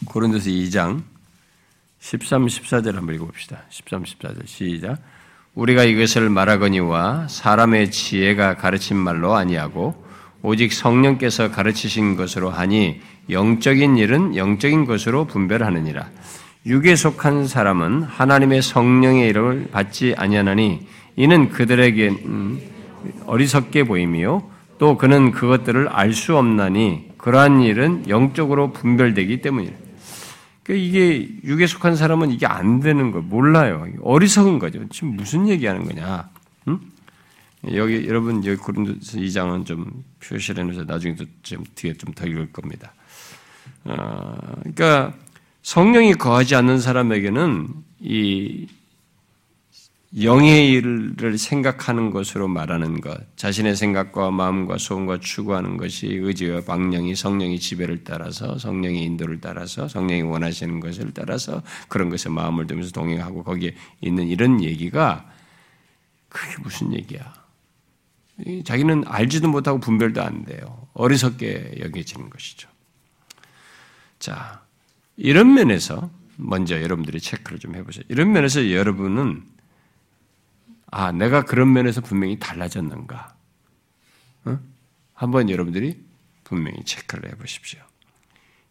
고린도서 2장 13, 14절 한번 읽어봅시다. 13, 14절 시작. 우리가 이것을 말하거니와 사람의 지혜가 가르친 말로 아니하고 오직 성령께서 가르치신 것으로 하니 영적인 일은 영적인 것으로 분별하느니라. 육에 속한 사람은 하나님의 성령의 이름을 받지 아니하나니 이는 그들에게 음, 어리석게 보임이요 또 그는 그것들을 알 수 없나니 그러한 일은 영적으로 분별되기 때문이라. 그러니까 이게 육에 속한 사람은 이게 안 되는 거 몰라요. 어리석은 거죠. 지금 무슨 얘기하는 거냐? 응? 여기 여러분 여기 고린도서 2장은 좀 표시를 해놓으서 나중에 좀 뒤에 좀 더 읽을 겁니다. 어, 그러니까 성령이 거하지 않는 사람에게는 이 영의 일을 생각하는 것으로 말하는 것, 자신의 생각과 마음과 소원과 추구하는 것이 의지와 방향이 성령의 지배를 따라서 성령의 인도를 따라서 성령이 원하시는 것을 따라서 그런 것에 마음을 두면서 동행하고 거기에 있는 이런 얘기가 그게 무슨 얘기야? 자기는 알지도 못하고 분별도 안 돼요. 어리석게 여겨지는 것이죠. 자, 이런 면에서 먼저 여러분들이 체크를 좀 해보세요. 이런 면에서 여러분은 아, 내가 그런 면에서 분명히 달라졌는가? 어? 한번 여러분들이 분명히 체크를 해보십시오.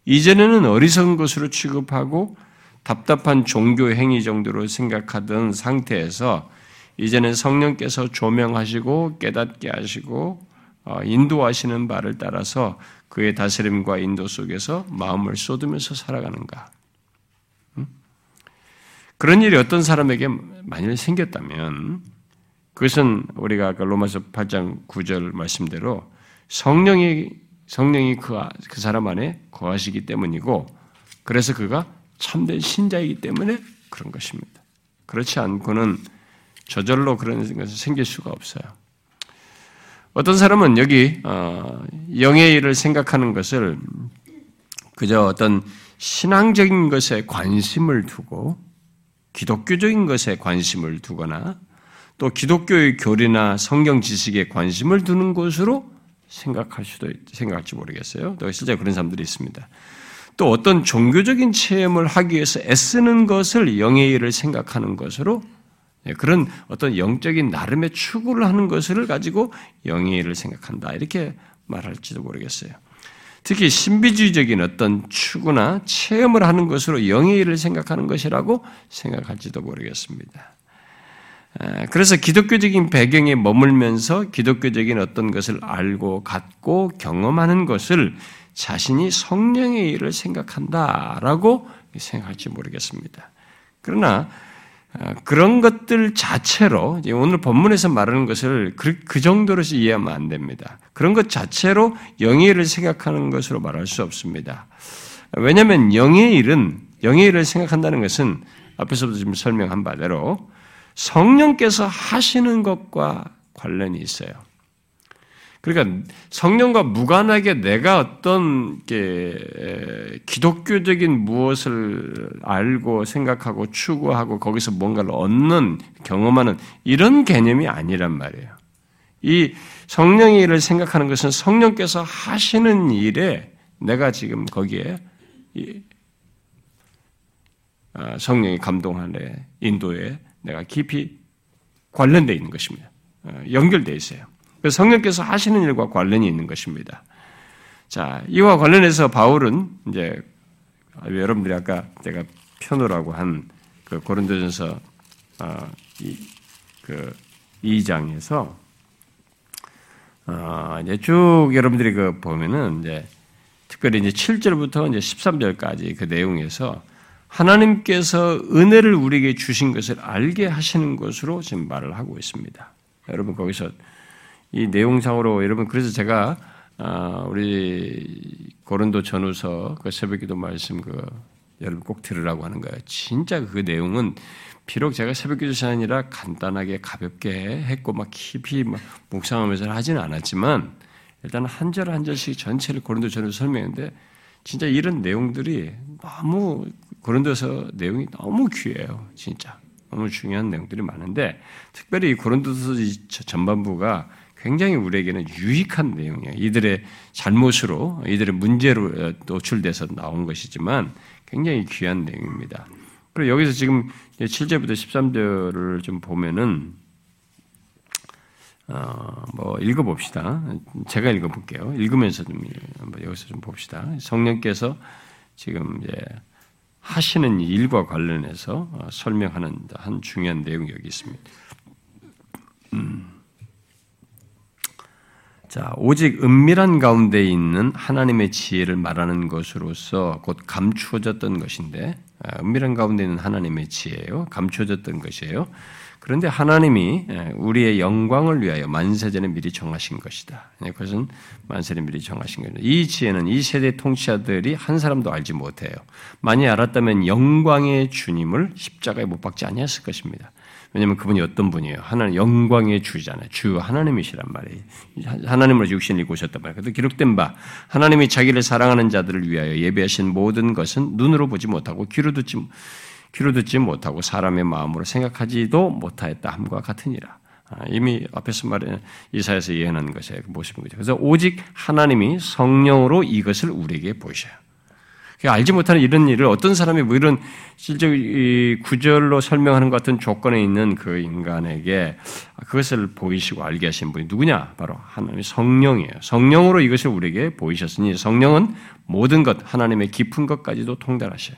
이전에는 어리석은 것으로 취급하고 답답한 종교 행위 정도로 생각하던 상태에서 이제는 성령께서 조명하시고 깨닫게 하시고 어, 인도하시는 바를 따라서 그의 다스림과 인도 속에서 마음을 쏟으면서 살아가는가? 그런 일이 어떤 사람에게 만일 생겼다면 그것은 우리가 아까 로마서 8장 9절 말씀대로 성령이 성령이 그, 그 사람 안에 거하시기 때문이고 그래서 그가 참된 신자이기 때문에 그런 것입니다. 그렇지 않고는 저절로 그런 것이 생길 수가 없어요. 어떤 사람은 여기 어, 영의 일을 생각하는 것을 그저 어떤 신앙적인 것에 관심을 두고 기독교적인 것에 관심을 두거나 또 기독교의 교리나 성경 지식에 관심을 두는 것으로 생각할 수도 생각할지 모르겠어요. 또 실제 그런 사람들이 있습니다. 또 어떤 종교적인 체험을 하기 위해서 애쓰는 것을 영의 일을 생각하는 것으로 예, 그런 어떤 영적인 나름의 추구를 하는 것을 가지고 일을 생각한다. 이렇게 말할지도 모르겠어요. 특히 신비주의적인 어떤 추구나 체험을 하는 것으로 일을 생각하는 것이라고 생각할지도 모르겠습니다. 그래서 기독교적인 배경에 머물면서 기독교적인 어떤 것을 알고 갖고 경험하는 것을 자신이 성령의 일을 생각한다라고 생각할지 모르겠습니다. 그러나 어, 그런 것들 자체로 오늘 본문에서 말하는 것을 그, 그 정도로 이해하면 안 됩니다. 그런 것 자체로 일을 생각하는 것으로 말할 수 없습니다. 왜냐하면 영의 일은 영의 일을 생각한다는 것은 앞에서도 지금 설명한 바대로 성령께서 하시는 것과 관련이 있어요. 그러니까 성령과 무관하게 내가 어떤 기독교적인 무엇을 알고 생각하고 추구하고 거기서 뭔가를 얻는 경험하는 이런 개념이 아니란 말이에요. 이 성령의 일을 생각하는 것은 성령께서 하시는 일에 내가 지금 거기에 아, 성령이 감동하네 인도에 내가 깊이 관련되어 있는 것입니다. 어, 연결되어 있어요. 성령께서 하시는 일과 관련이 있는 것입니다. 자, 이와 관련해서 바울은 이제 여러분들이 아까 제가 편호라고 한 그 고린도전서 어, 그 2장에서 어, 이제 쭉 여러분들이 그 보면은 이제 특별히 이제 7절부터 이제 13절까지 그 내용에서 하나님께서 은혜를 우리에게 주신 것을 알게 하시는 것으로 지금 말을 하고 있습니다. 여러분 거기서 이 내용상으로 여러분 그래서 제가 아, 우리 고린도 전후서 그 새벽기도 말씀 그 여러분 꼭 들으라고 하는 거예요. 진짜 그 내용은 비록 제가 새벽기도 시간이라 간단하게 가볍게 했고 막 깊이 막 묵상하면서 하지는 않았지만 일단 한 절 한 절씩 전체를 고린도 전후서 설명했는데 진짜 이런 내용들이 너무 고린도서 내용이 너무 귀해요. 진짜 너무 중요한 내용들이 많은데 특별히 고린도서 전반부가 굉장히 우리에게는 유익한 내용이에요. 이들의 잘못으로, 이들의 문제로 노출돼서 나온 것이지만 굉장히 귀한 내용입니다. 그리고 여기서 지금 7절부터 13절을 좀 보면은, 어, 뭐, 읽어봅시다. 제가 읽어볼게요. 읽으면서 좀, 여기서 좀 봅시다. 성령께서 지금 이제 하시는 일과 관련해서 어, 설명하는 한 중요한 내용이 여기 있습니다. 음. 자, 오직 은밀한 가운데 있는 하나님의 지혜를 말하는 것으로서 곧 감추어졌던 것인데, 아, 은밀한 가운데 있는 하나님의 지혜예요. 감추어졌던 것이에요. 그런데 하나님이 예, 우리의 영광을 위하여 만세전에 미리 정하신 것이다. 예, 그것은 만세에 미리 정하신 겁니다. 이 지혜는 이 세대 통치자들이 한 사람도 알지 못해요. 만약 알았다면 영광의 주님을 십자가에 못 박지 아니했을 것입니다. 왜냐하면 그분이 어떤 분이에요? 하나님 영광의 주잖아요. 주 하나님이시란 말이에요. 하나님으로 육신을 입고 오셨단 말이에요. 그래도 기록된 바 하나님이 자기를 사랑하는 자들을 위하여 예배하신 모든 것은 눈으로 보지 못하고 귀로 듣지 귀로 듣지 못하고 사람의 마음으로 생각하지도 못하였다 함과 같으니라. 아, 이미 앞에서 말해 이사에서 예언한 것의 그 모습인 거죠. 그래서 오직 하나님이 성령으로 이것을 우리에게 보이셔요. 알지 못하는 이런 일을 어떤 사람이 뭐 이런 실제 구절로 설명하는 것 같은 조건에 있는 그 인간에게 그것을 보이시고 알게 하신 분이 누구냐? 바로 하나님의 성령이에요. 성령으로 이것을 우리에게 보이셨으니 성령은 모든 것, 하나님의 깊은 것까지도 통달하셔요.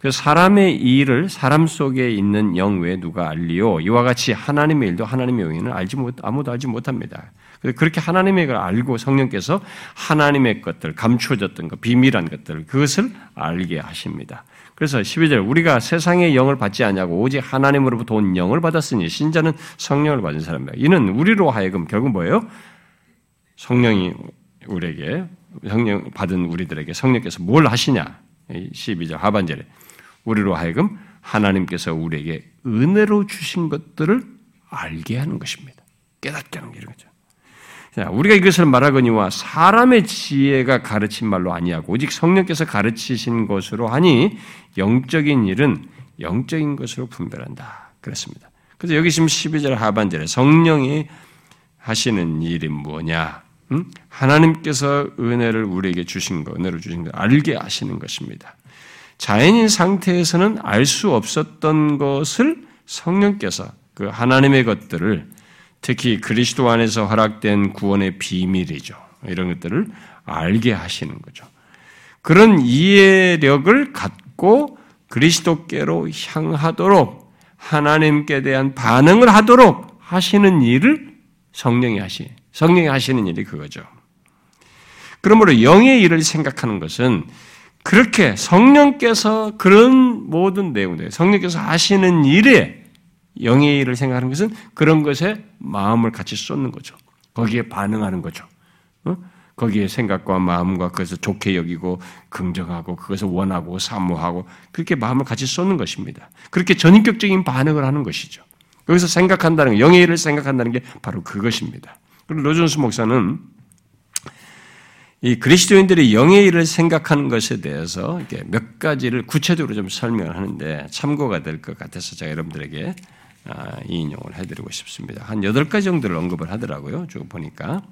그래서 사람의 일을 사람 속에 있는 영 외에 누가 알리요? 이와 같이 하나님의 일도 하나님의 영에는 알지 못, 아무도 알지 못합니다. 그렇게 하나님의 걸 알고 성령께서 하나님의 것들, 감추어졌던 것, 비밀한 것들, 그것을 알게 하십니다. 그래서 12절, 우리가 세상의 영을 받지 않냐고 오직 하나님으로부터 온 영을 받았으니 신자는 성령을 받은 사람이다. 이는 우리로 하여금 결국 뭐예요? 성령이 우리에게, 성령 받은 우리들에게 성령께서 뭘 하시냐? 12절 하반절에. 우리로 하여금 하나님께서 우리에게 은혜로 주신 것들을 알게 하는 것입니다. 깨닫게 하는 게 이런 거죠. 우리가 이것을 말하거니와 사람의 지혜가 가르친 말로 아니하고 오직 성령께서 가르치신 것으로 하니 영적인 일은 영적인 것으로 분별한다. 그렇습니다. 그래서 여기 지금 12절 하반절에 성령이 하시는 일이 뭐냐? 음? 하나님께서 은혜를 우리에게 주신 것, 은혜를 주신 것 알게 하시는 것입니다. 자연인 상태에서는 알 수 없었던 것을 성령께서 그 하나님의 것들을 특히 그리스도 안에서 허락된 구원의 비밀이죠. 이런 것들을 알게 하시는 거죠. 그런 이해력을 갖고 그리스도께로 향하도록 하나님께 대한 반응을 하도록 하시는 일을 성령이 하시, 성령이 하시는 일이 그거죠. 그러므로 영의 일을 생각하는 것은 그렇게 성령께서 그런 모든 내용들, 성령께서 하시는 일에 영의 일을 생각하는 것은 그런 것에 마음을 같이 쏟는 거죠. 거기에 반응하는 거죠. 어? 거기에 생각과 마음과 그것을 좋게 여기고 긍정하고 그것을 원하고 사모하고 그렇게 마음을 같이 쏟는 것입니다. 그렇게 전인격적인 반응을 하는 것이죠. 여기서 생각한다는 영의 일을 생각한다는 게 바로 그것입니다. 그리고 로존스 목사는 이 그리스도인들의 영의 일을 생각하는 것에 대해서 몇 가지를 구체적으로 좀 설명을 하는데 참고가 될 것 같아서 제가 여러분들에게 아, 이 인용을 해드리고 싶습니다. 한 여덟 가지 정도를 언급을 하더라고요. 쭉 보니까.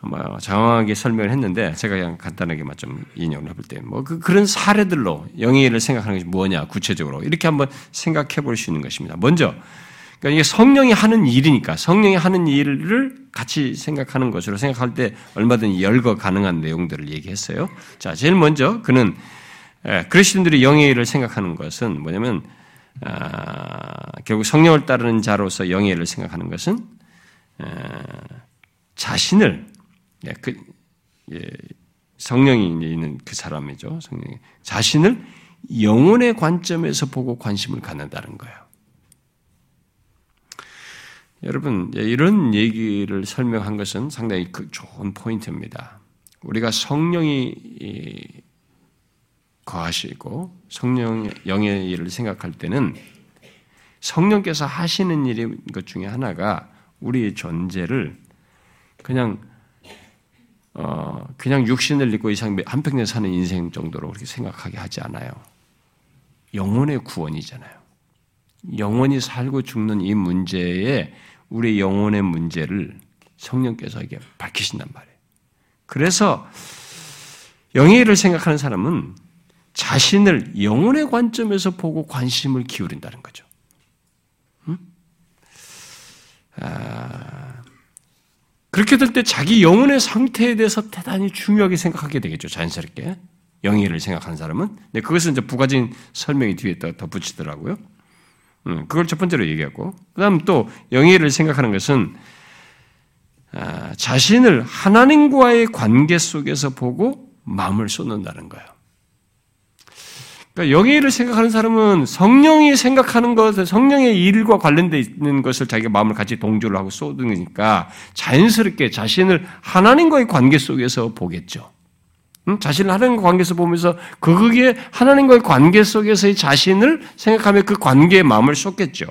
뭐 장황하게 설명을 했는데 제가 그냥 간단하게만 좀 인용을 해볼 때 뭐 그, 그런 사례들로 영의 일을 생각하는 것이 뭐냐 구체적으로 이렇게 한번 생각해 볼 수 있는 것입니다. 먼저 그러니까 이게 성령이 하는 일이니까 성령이 하는 일을 같이 생각하는 것으로 생각할 때 얼마든지 열거 가능한 내용들을 얘기했어요. 자, 제일 먼저 그는 그리스도인들이 영의 일을 생각하는 것은 뭐냐면 아, 결국 성령을 따르는 자로서 일을 생각하는 것은 자신을 예, 그, 예, 성령이 있는 그 사람이죠. 성령이 자신을 영혼의 관점에서 보고 관심을 갖는다는 거예요. 여러분 이런 얘기를 설명한 것은 상당히 그 좋은 포인트입니다. 우리가 성령이 거하시고 성령 영의 일을 생각할 때는 성령께서 하시는 일인 것 중에 하나가 우리의 존재를 그냥 어, 그냥 육신을 입고 이상 한평생 사는 인생 정도로 그렇게 생각하게 하지 않아요. 영혼의 구원이잖아요. 영원히 살고 죽는 이 문제에 우리 영혼의 문제를 성령께서 이게 밝히신단 말이에요. 그래서 영의 일을 생각하는 사람은 자신을 영혼의 관점에서 보고 관심을 기울인다는 거죠. 음? 아, 그렇게 될 때 자기 영혼의 상태에 대해서 대단히 중요하게 생각하게 되겠죠. 자연스럽게. 영예를 생각하는 사람은. 네, 그것은 이제 부가적인 설명이 뒤에 덧붙이더라고요. 음, 그걸 첫 번째로 얘기하고. 그 다음 또 영예를 생각하는 것은 아, 자신을 하나님과의 관계 속에서 보고 마음을 쏟는다는 거예요. 그러니까 영예를 생각하는 사람은 성령이 생각하는 것, 성령의 일과 관련되어 있는 것을 자기가 마음을 같이 동조를 하고 쏟으니까 자연스럽게 자신을 하나님과의 관계 속에서 보겠죠. 응? 자신을 하나님과 관계에서 보면서 그게 하나님과의 관계 속에서의 자신을 생각하며 그 관계에 마음을 쏟겠죠.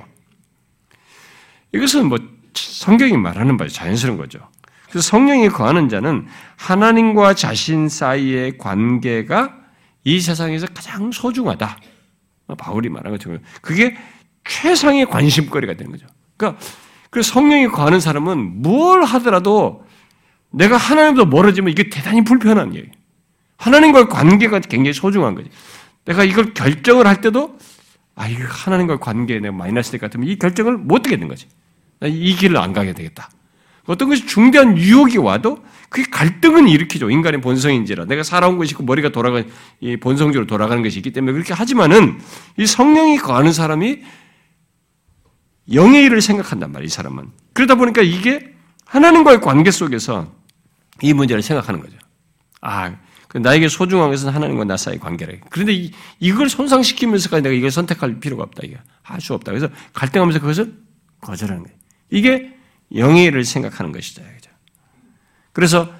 이것은 뭐 성경이 말하는 바에 자연스러운 거죠. 그래서 성령이 거하는 자는 하나님과 자신 사이의 관계가 이 세상에서 가장 소중하다. 바울이 말한 것처럼 그게 최상의 관심거리가 되는 거죠. 그러니까 그 성령이 거하는 사람은 뭘 하더라도 내가 하나님도 멀어지면 이게 대단히 불편한 거예요. 하나님과의 관계가 굉장히 소중한 거지. 내가 이걸 결정을 할 때도 아 이거 하나님과의 관계에 내가 마이너스 될 것 같으면 이 결정을 못 하게 된 거지. 이 길을 안 가게 되겠다. 어떤 것이 중대한 유혹이 와도 그게 갈등은 일으키죠. 인간의 본성인지라. 내가 살아온 것이 있고 머리가 돌아가, 이 본성적으로 돌아가는 것이 있기 때문에 그렇게 하지만은 이 성령이 거하는 사람이 영의 일을 생각한단 말이에요, 이 사람은. 그러다 보니까 이게 하나님과의 관계 속에서 이 문제를 생각하는 거죠. 아, 그 나에게 소중한 것은 하나님과 나 사이의 관계라. 그런데 이, 이걸 손상시키면서까지 내가 이걸 선택할 필요가 없다. 이게 할 수 없다. 그래서 갈등하면서 그것을 거절하는 거예요. 이게 영예를 생각하는 것이죠. 그래서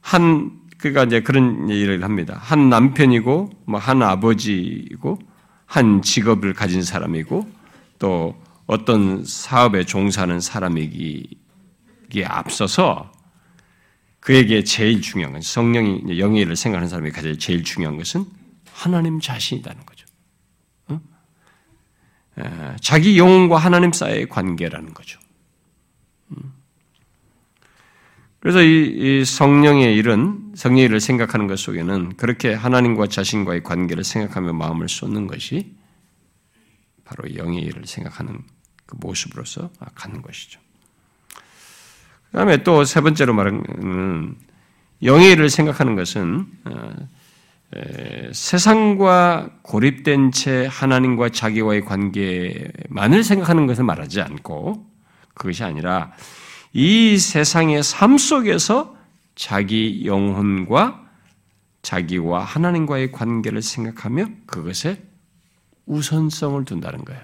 한 그가 이제 그런 일을 합니다. 한 남편이고 뭐 한 아버지이고 한 직업을 가진 사람이고 또 어떤 사업에 종사하는 사람이기에 앞서서 그에게 제일 중요한 건 성령이 영예를 생각하는 사람이 가장 제일 중요한 것은 하나님 자신이라는 거죠. 어? 자기 영혼과 하나님 사이의 관계라는 거죠. 그래서 이, 이 성령의 일은 성령의 일을 생각하는 것 속에는 그렇게 하나님과 자신과의 관계를 생각하며 마음을 쏟는 것이 바로 영의 일을 생각하는 그 모습으로서 가는 것이죠. 그 다음에 또 세 번째로 말하는 영의 일을 생각하는 것은 어, 세상과 고립된 채 하나님과 자기와의 관계만을 생각하는 것을 말하지 않고 그것이 아니라 이 세상의 삶 속에서 자기 영혼과 자기와 하나님과의 관계를 생각하며 그것에 우선성을 둔다는 거예요.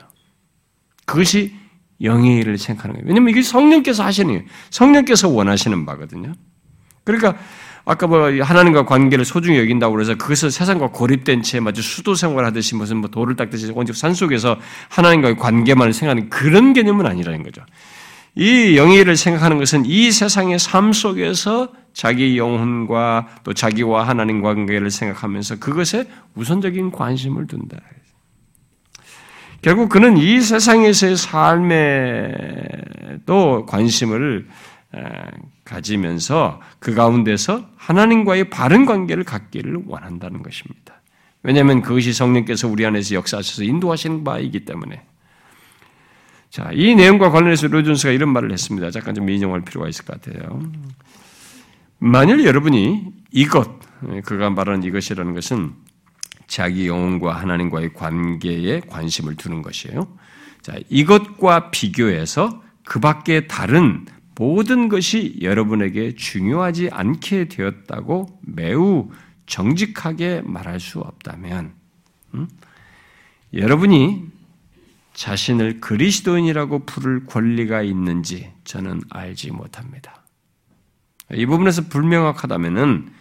그것이 영의 일을 생각하는 거예요. 왜냐면 이게 성령께서 하시는 거예요. 성령께서 원하시는 바거든요. 그러니까 아까 뭐 하나님과 관계를 소중히 여긴다고 그래서 그것을 세상과 고립된 채 마치 수도 생활하듯이 무슨 뭐 돌을 닦듯이 온직 산 속에서 하나님과의 관계만을 생각하는 그런 개념은 아니라는 거죠. 이 영예를 생각하는 것은 이 세상의 삶 속에서 자기 영혼과 또 자기와 하나님 관계를 생각하면서 그것에 우선적인 관심을 둔다. 결국 그는 이 세상에서의 삶에도 관심을 가지면서 그 가운데서 하나님과의 바른 관계를 갖기를 원한다는 것입니다. 왜냐하면 그것이 성령께서 우리 안에서 역사하셔서 인도하시는 바이기 때문에. 자, 이 내용과 관련해서 로준스가 이런 말을 했습니다. 잠깐 좀 인용할 필요가 있을 것 같아요. 만일 여러분이 이것, 그가 말하는 이것이라는 것은 자기 영혼과 하나님과의 관계에 관심을 두는 것이에요. 자, 이것과 비교해서 그 밖에 다른 모든 것이 여러분에게 중요하지 않게 되었다고 매우 정직하게 말할 수 없다면, 음? 여러분이 자신을 그리스도인이라고 부를 권리가 있는지 저는 알지 못합니다. 이 부분에서 불명확하다면은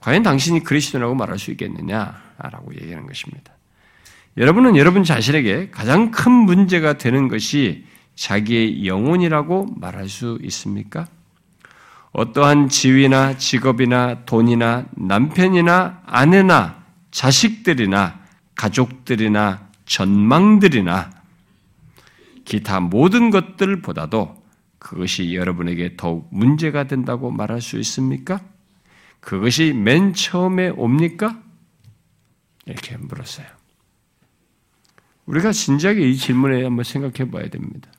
과연 당신이 그리스도라고 말할 수 있겠느냐라고 얘기하는 것입니다. 여러분은 여러분 자신에게 가장 큰 문제가 되는 것이 자기의 영혼이라고 말할 수 있습니까? 어떠한 지위나 직업이나 돈이나 남편이나 아내나 자식들이나 가족들이나 전망들이나 기타 모든 것들보다도 그것이 여러분에게 더욱 문제가 된다고 말할 수 있습니까? 그것이 맨 처음에 옵니까? 이렇게 물었어요. 우리가 진지하게 이 질문에 한번 생각해 봐야 됩니다.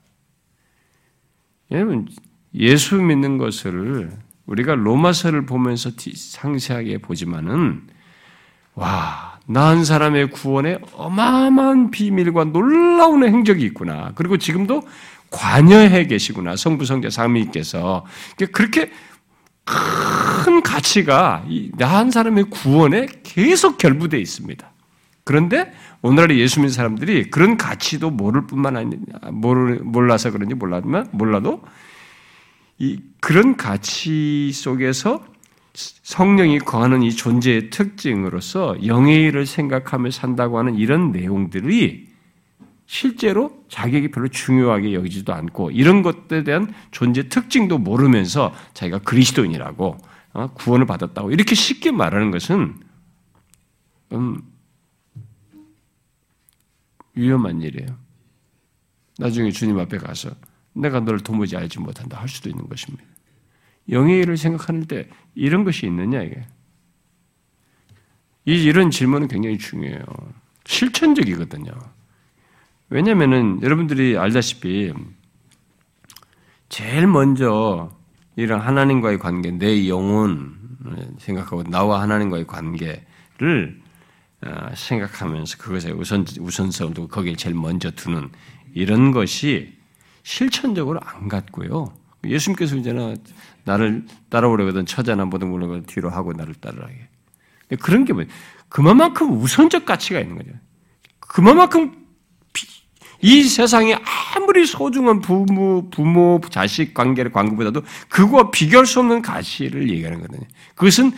여러분, 예수 믿는 것을 우리가 로마서를 보면서 상세하게 보지만은, 와, 나한 사람의 구원에 어마어마한 비밀과 놀라운 행적이 있구나. 그리고 지금도 관여해 계시구나. 성부, 성자, 삼위께서. 그렇게 큰 가치가 나 한 사람의 구원에 계속 결부되어 있습니다. 그런데 오늘날 예수 믿는 사람들이 그런 가치도 모를 뿐만 아니라 몰라서 그런지 몰라도 몰라도 이 그런 가치 속에서 성령이 거하는 이 존재의 특징으로서 영의 일을 생각하며 산다고 하는 이런 내용들이 실제로 자기에게 별로 중요하게 여기지도 않고 이런 것들에 대한 존재 특징도 모르면서 자기가 그리스도인이라고 어, 구원을 받았다고 이렇게 쉽게 말하는 것은 음, 위험한 일이에요. 나중에 주님 앞에 가서 내가 너를 도무지 알지 못한다 할 수도 있는 것입니다. 영의 일을 생각하는 때 이런 것이 있느냐 이게. 이 이런 질문은 굉장히 중요해요. 실천적이거든요. 왜냐면은 여러분들이 알다시피 제일 먼저 이런 하나님과의 관계, 내 영혼 생각하고 나와 하나님과의 관계를 어, 생각하면서 그것에 우선 우선성도 거기에 제일 먼저 두는 이런 것이 실천적으로 안 갔고요. 예수님께서 이제는 나를 따라오려거든 처자나 모든 물건 뒤로 하고 나를 따르라게. 그런 게 뭐예요? 그만큼 우선적 가치가 있는 거죠. 그만큼 이 세상에 아무리 소중한 부모, 부모, 자식 관계를 관계보다도 그거와 비교할 수 없는 가치를 얘기하는 거거든요. 그것은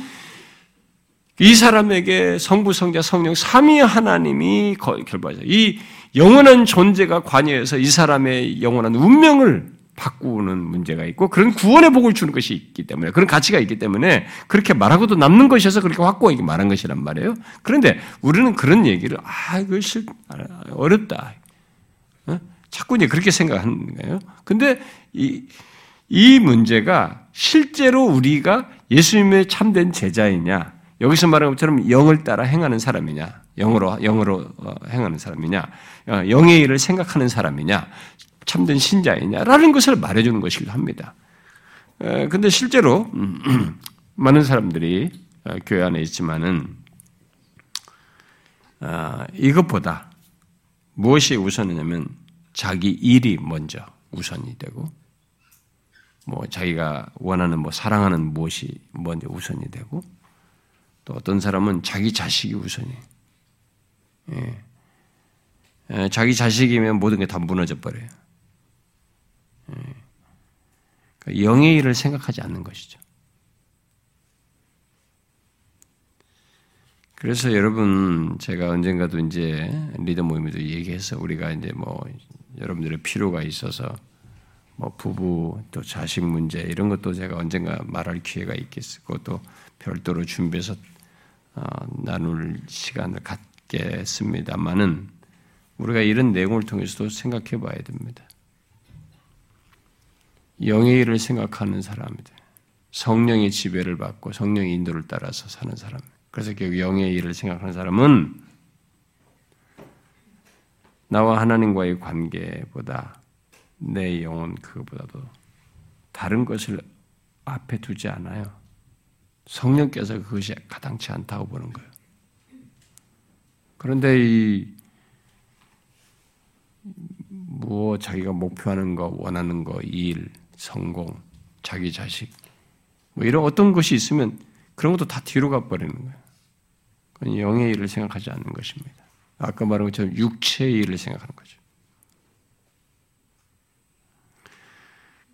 이 사람에게 성부, 성자, 성령, 삼위 하나님이 결부하죠. 이 영원한 존재가 관여해서 이 사람의 영원한 운명을 바꾸는 문제가 있고 그런 구원의 복을 주는 것이 있기 때문에 그런 가치가 있기 때문에 그렇게 말하고도 남는 것이어서 그렇게 확고하게 말한 것이란 말이에요. 그런데 우리는 그런 얘기를 아 이거 실 어렵다. 어? 자꾸 이제 그렇게 생각하는 거예요. 근데 이, 이 문제가 실제로 우리가 예수님의 참된 제자이냐, 여기서 말하는 것처럼 영을 따라 행하는 사람이냐, 영으로, 영으로 어, 행하는 사람이냐, 어, 영의 일을 생각하는 사람이냐, 참된 신자이냐라는 것을 말해주는 것이기도 합니다. 근데 실제로, 음, *clears throat* 많은 사람들이 어, 교회 안에 있지만은 아, 이것보다 무엇이 우선이냐면 자기 일이 먼저 우선이 되고 뭐 자기가 원하는 뭐 사랑하는 무엇이 먼저 우선이 되고 또 어떤 사람은 자기 자식이 우선이에요. 예. 예, 자기 자식이면 모든 게 다 무너져 버려요. 예. 그러니까 영의 일을 생각하지 않는 것이죠. 그래서 여러분 제가 언젠가도 이제 리더 모임에도 얘기해서 우리가 이제 뭐 여러분들의 필요가 있어서 뭐 부부 또 자식 문제 이런 것도 제가 언젠가 말할 기회가 있겠고 또 별도로 준비해서 어, 나눌 시간을 갖겠습니다만은 우리가 이런 내용을 통해서도 생각해 봐야 됩니다. 영의 일을 생각하는 사람이다. 성령의 지배를 받고 성령의 인도를 따라서 사는 사람. 그래서 결국 영의 일을 생각하는 사람은 나와 하나님과의 관계보다 내 영혼 그것보다도 다른 것을 앞에 두지 않아요. 성령께서 그것이 가당치 않다고 보는 거예요. 그런데 이 뭐 자기가 목표하는 거, 원하는 거, 일, 성공, 자기 자식, 뭐 이런 어떤 것이 있으면 그런 것도 다 뒤로 가버리는 거예요. 영의 일을 생각하지 않는 것입니다. 아까 말한 것처럼 육체의 일을 생각하는 거죠.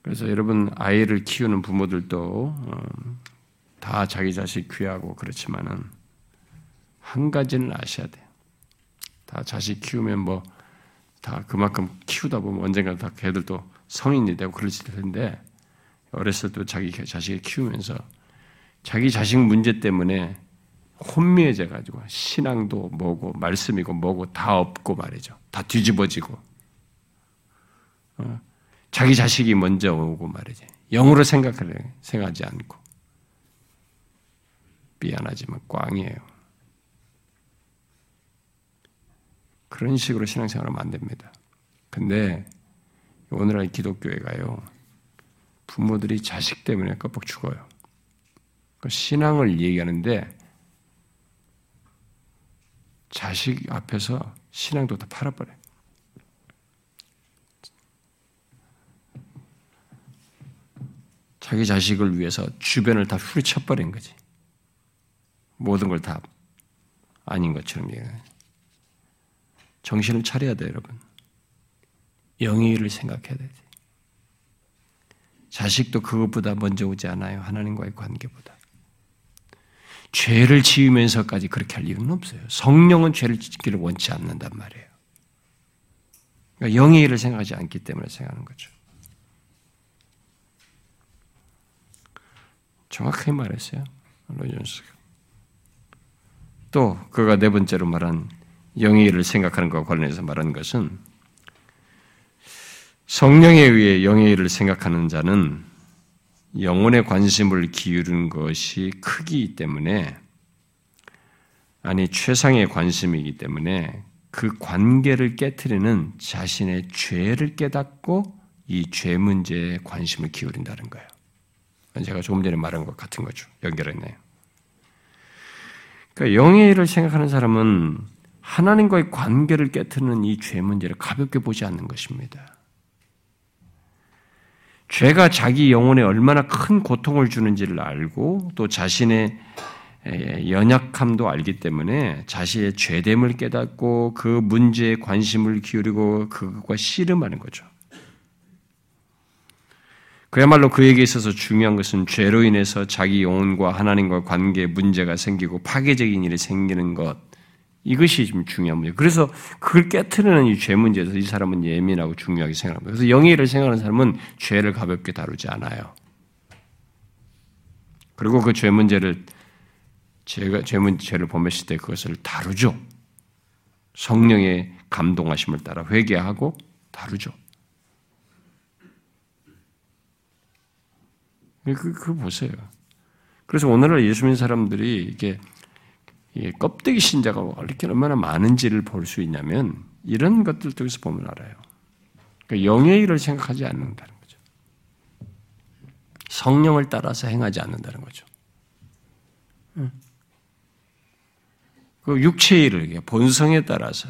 그래서 여러분 아이를 키우는 부모들도 어, 다 자기 자식 귀하고 그렇지만은 한 가지는 아셔야 돼요. 다 자식 키우면 뭐 다 그만큼 키우다 보면 언젠가 다 걔들도 성인이 되고 그러실 텐데 어렸을 때 자기 자식을 키우면서 자기 자식 문제 때문에 혼미해져 가지고 신앙도 뭐고 말씀이고 뭐고 다 없고 말이죠. 다 뒤집어지고 어? 자기 자식이 먼저 오고 말이지. 영으로 생각을 생각하지 않고 미안하지만 꽝이에요. 그런 식으로 신앙생활하면 안 됩니다. 근데 오늘날 기독교회가요. 부모들이 자식 때문에 껍벅 죽어요. 그 신앙을 얘기하는데 자식 앞에서 신앙도 다 팔아버려요. 자기 자식을 위해서 주변을 다 후리쳐버린 거지. 모든 걸 다 아닌 것처럼 얘기해. 정신을 차려야 돼, 여러분. 영의 일을 생각해야 되지. 자식도 그것보다 먼저 오지 않아요. 하나님과의 관계보다. 죄를 지으면서까지 그렇게 할 이유는 없어요. 성령은 죄를 짓기를 원치 않는단 말이에요. 그러니까 영의 일을 생각하지 않기 때문에 생각하는 거죠. 정확하게 말했어요. 로이존스가. 또 그가 네 번째로 말한 영의 일을 생각하는 것과 관련해서 말한 것은 성령에 의해 영의 일을 생각하는 자는 영혼의 관심을 기울이는 것이 크기 때문에 아니 최상의 관심이기 때문에 그 관계를 깨뜨리는 자신의 죄를 깨닫고 이 죄 문제에 관심을 기울인다는 거예요. 제가 조금 전에 말한 것 같은 거죠. 연결했네요. 그러니까 영의 일을 생각하는 사람은 하나님과의 관계를 깨트는 이 죄 문제를 가볍게 보지 않는 것입니다. 죄가 자기 영혼에 얼마나 큰 고통을 주는지를 알고 또 자신의 연약함도 알기 때문에 자신의 죄됨을 깨닫고 그 문제에 관심을 기울이고 그것과 씨름하는 거죠. 그야말로 그에게 있어서 중요한 것은 죄로 인해서 자기 영혼과 하나님과 관계에 문제가 생기고 파괴적인 일이 생기는 것. 이것이 좀 중요한 문제. 그래서 그걸 깨트리는 이 죄 문제에서 이 사람은 예민하고 중요하게 생각합니다. 그래서 영예를 생각하는 사람은 죄를 가볍게 다루지 않아요. 그리고 그 죄 문제를 죄가 죄 문제를 범했을 때 그것을 다루죠. 성령의 감동하심을 따라 회개하고 다루죠. 그, 그 보세요. 그래서 오늘날 예수 믿는 사람들이 이게 껍데기 신자가 이렇게 얼마나 많은지를 볼 수 있냐면 이런 것들 통해서 보면 알아요. 그러니까 영의 일을 생각하지 않는다는 거죠. 성령을 따라서 행하지 않는다는 거죠. 그 육체의 일을 본성에 따라서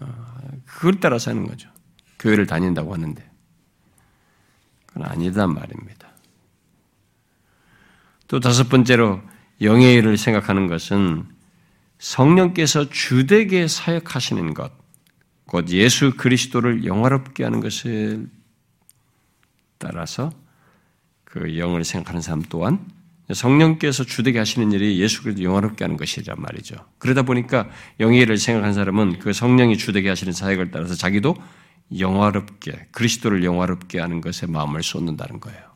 어, 그걸 따라서 하는 거죠. 교회를 다닌다고 하는데 그건 아니단 말입니다. 또 다섯 번째로 영의 일을 생각하는 것은 성령께서 주되게 사역하시는 것, 곧 예수 그리스도를 영화롭게 하는 것을 따라서 그 영을 생각하는 사람 또한 성령께서 주되게 하시는 일이 예수 그리스도 영화롭게 하는 것이란 말이죠. 그러다 보니까 영의 일을 생각하는 사람은 그 성령이 주되게 하시는 사역을 따라서 자기도 영화롭게 그리스도를 영화롭게 하는 것에 마음을 쏟는다는 거예요.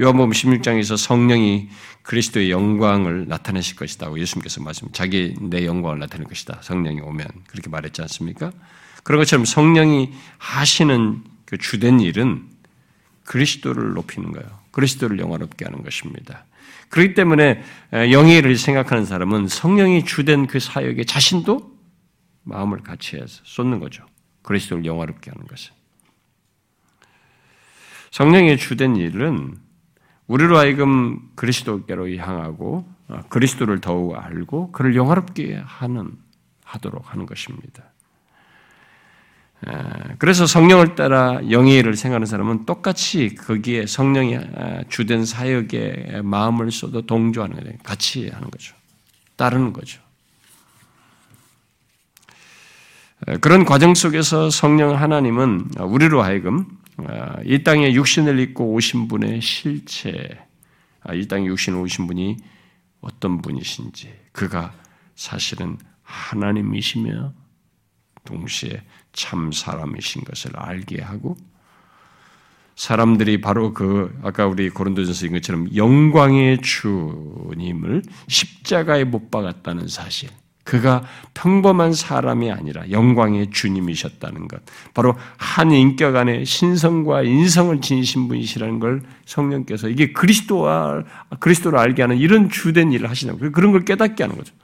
요한복음 16장에서 성령이 그리스도의 영광을 나타내실 것이다고 예수님께서 말씀, 자기 내 영광을 나타낼 것이다. 성령이 오면 그렇게 말했지 않습니까? 그런 것처럼 성령이 하시는 그 주된 일은 그리스도를 높이는 거예요. 그리스도를 영화롭게 하는 것입니다. 그렇기 때문에 영예를 생각하는 사람은 성령이 주된 그 사역에 자신도 마음을 같이 해서 쏟는 거죠. 그리스도를 영화롭게 하는 것을. 성령의 주된 일은 우리로 하여금 그리스도께로 향하고 어, 그리스도를 더욱 알고 그를 영화롭게 하는 하도록 하는 것입니다. 그래서 성령을 따라 영의 일을 생각하는 사람은 똑같이 거기에 성령이 주된 사역에 마음을 쏟아 동조하는 거예요. 같이 하는 거죠. 따르는 거죠. 그런 과정 속에서 성령 하나님은 우리로 하여금 아, 이 땅에 육신을 입고 오신 분의 실체, 아, 이 땅에 육신을 오신 분이 어떤 분이신지, 그가 사실은 하나님이시며 동시에 참 사람이신 것을 알게 하고 사람들이 바로 그 아까 우리 고린도전서 인 것처럼 영광의 주님을 십자가에 못 박았다는 사실, 그가 평범한 사람이 아니라 영광의 주님이셨다는 것. 바로 한 인격 안에 신성과 인성을 지니신 분이시라는 걸 성령께서 이게 그리스도와 그리스도를 알게 하는 이런 주된 일을 하시냐고 그런 걸 깨닫게 하는 거죠.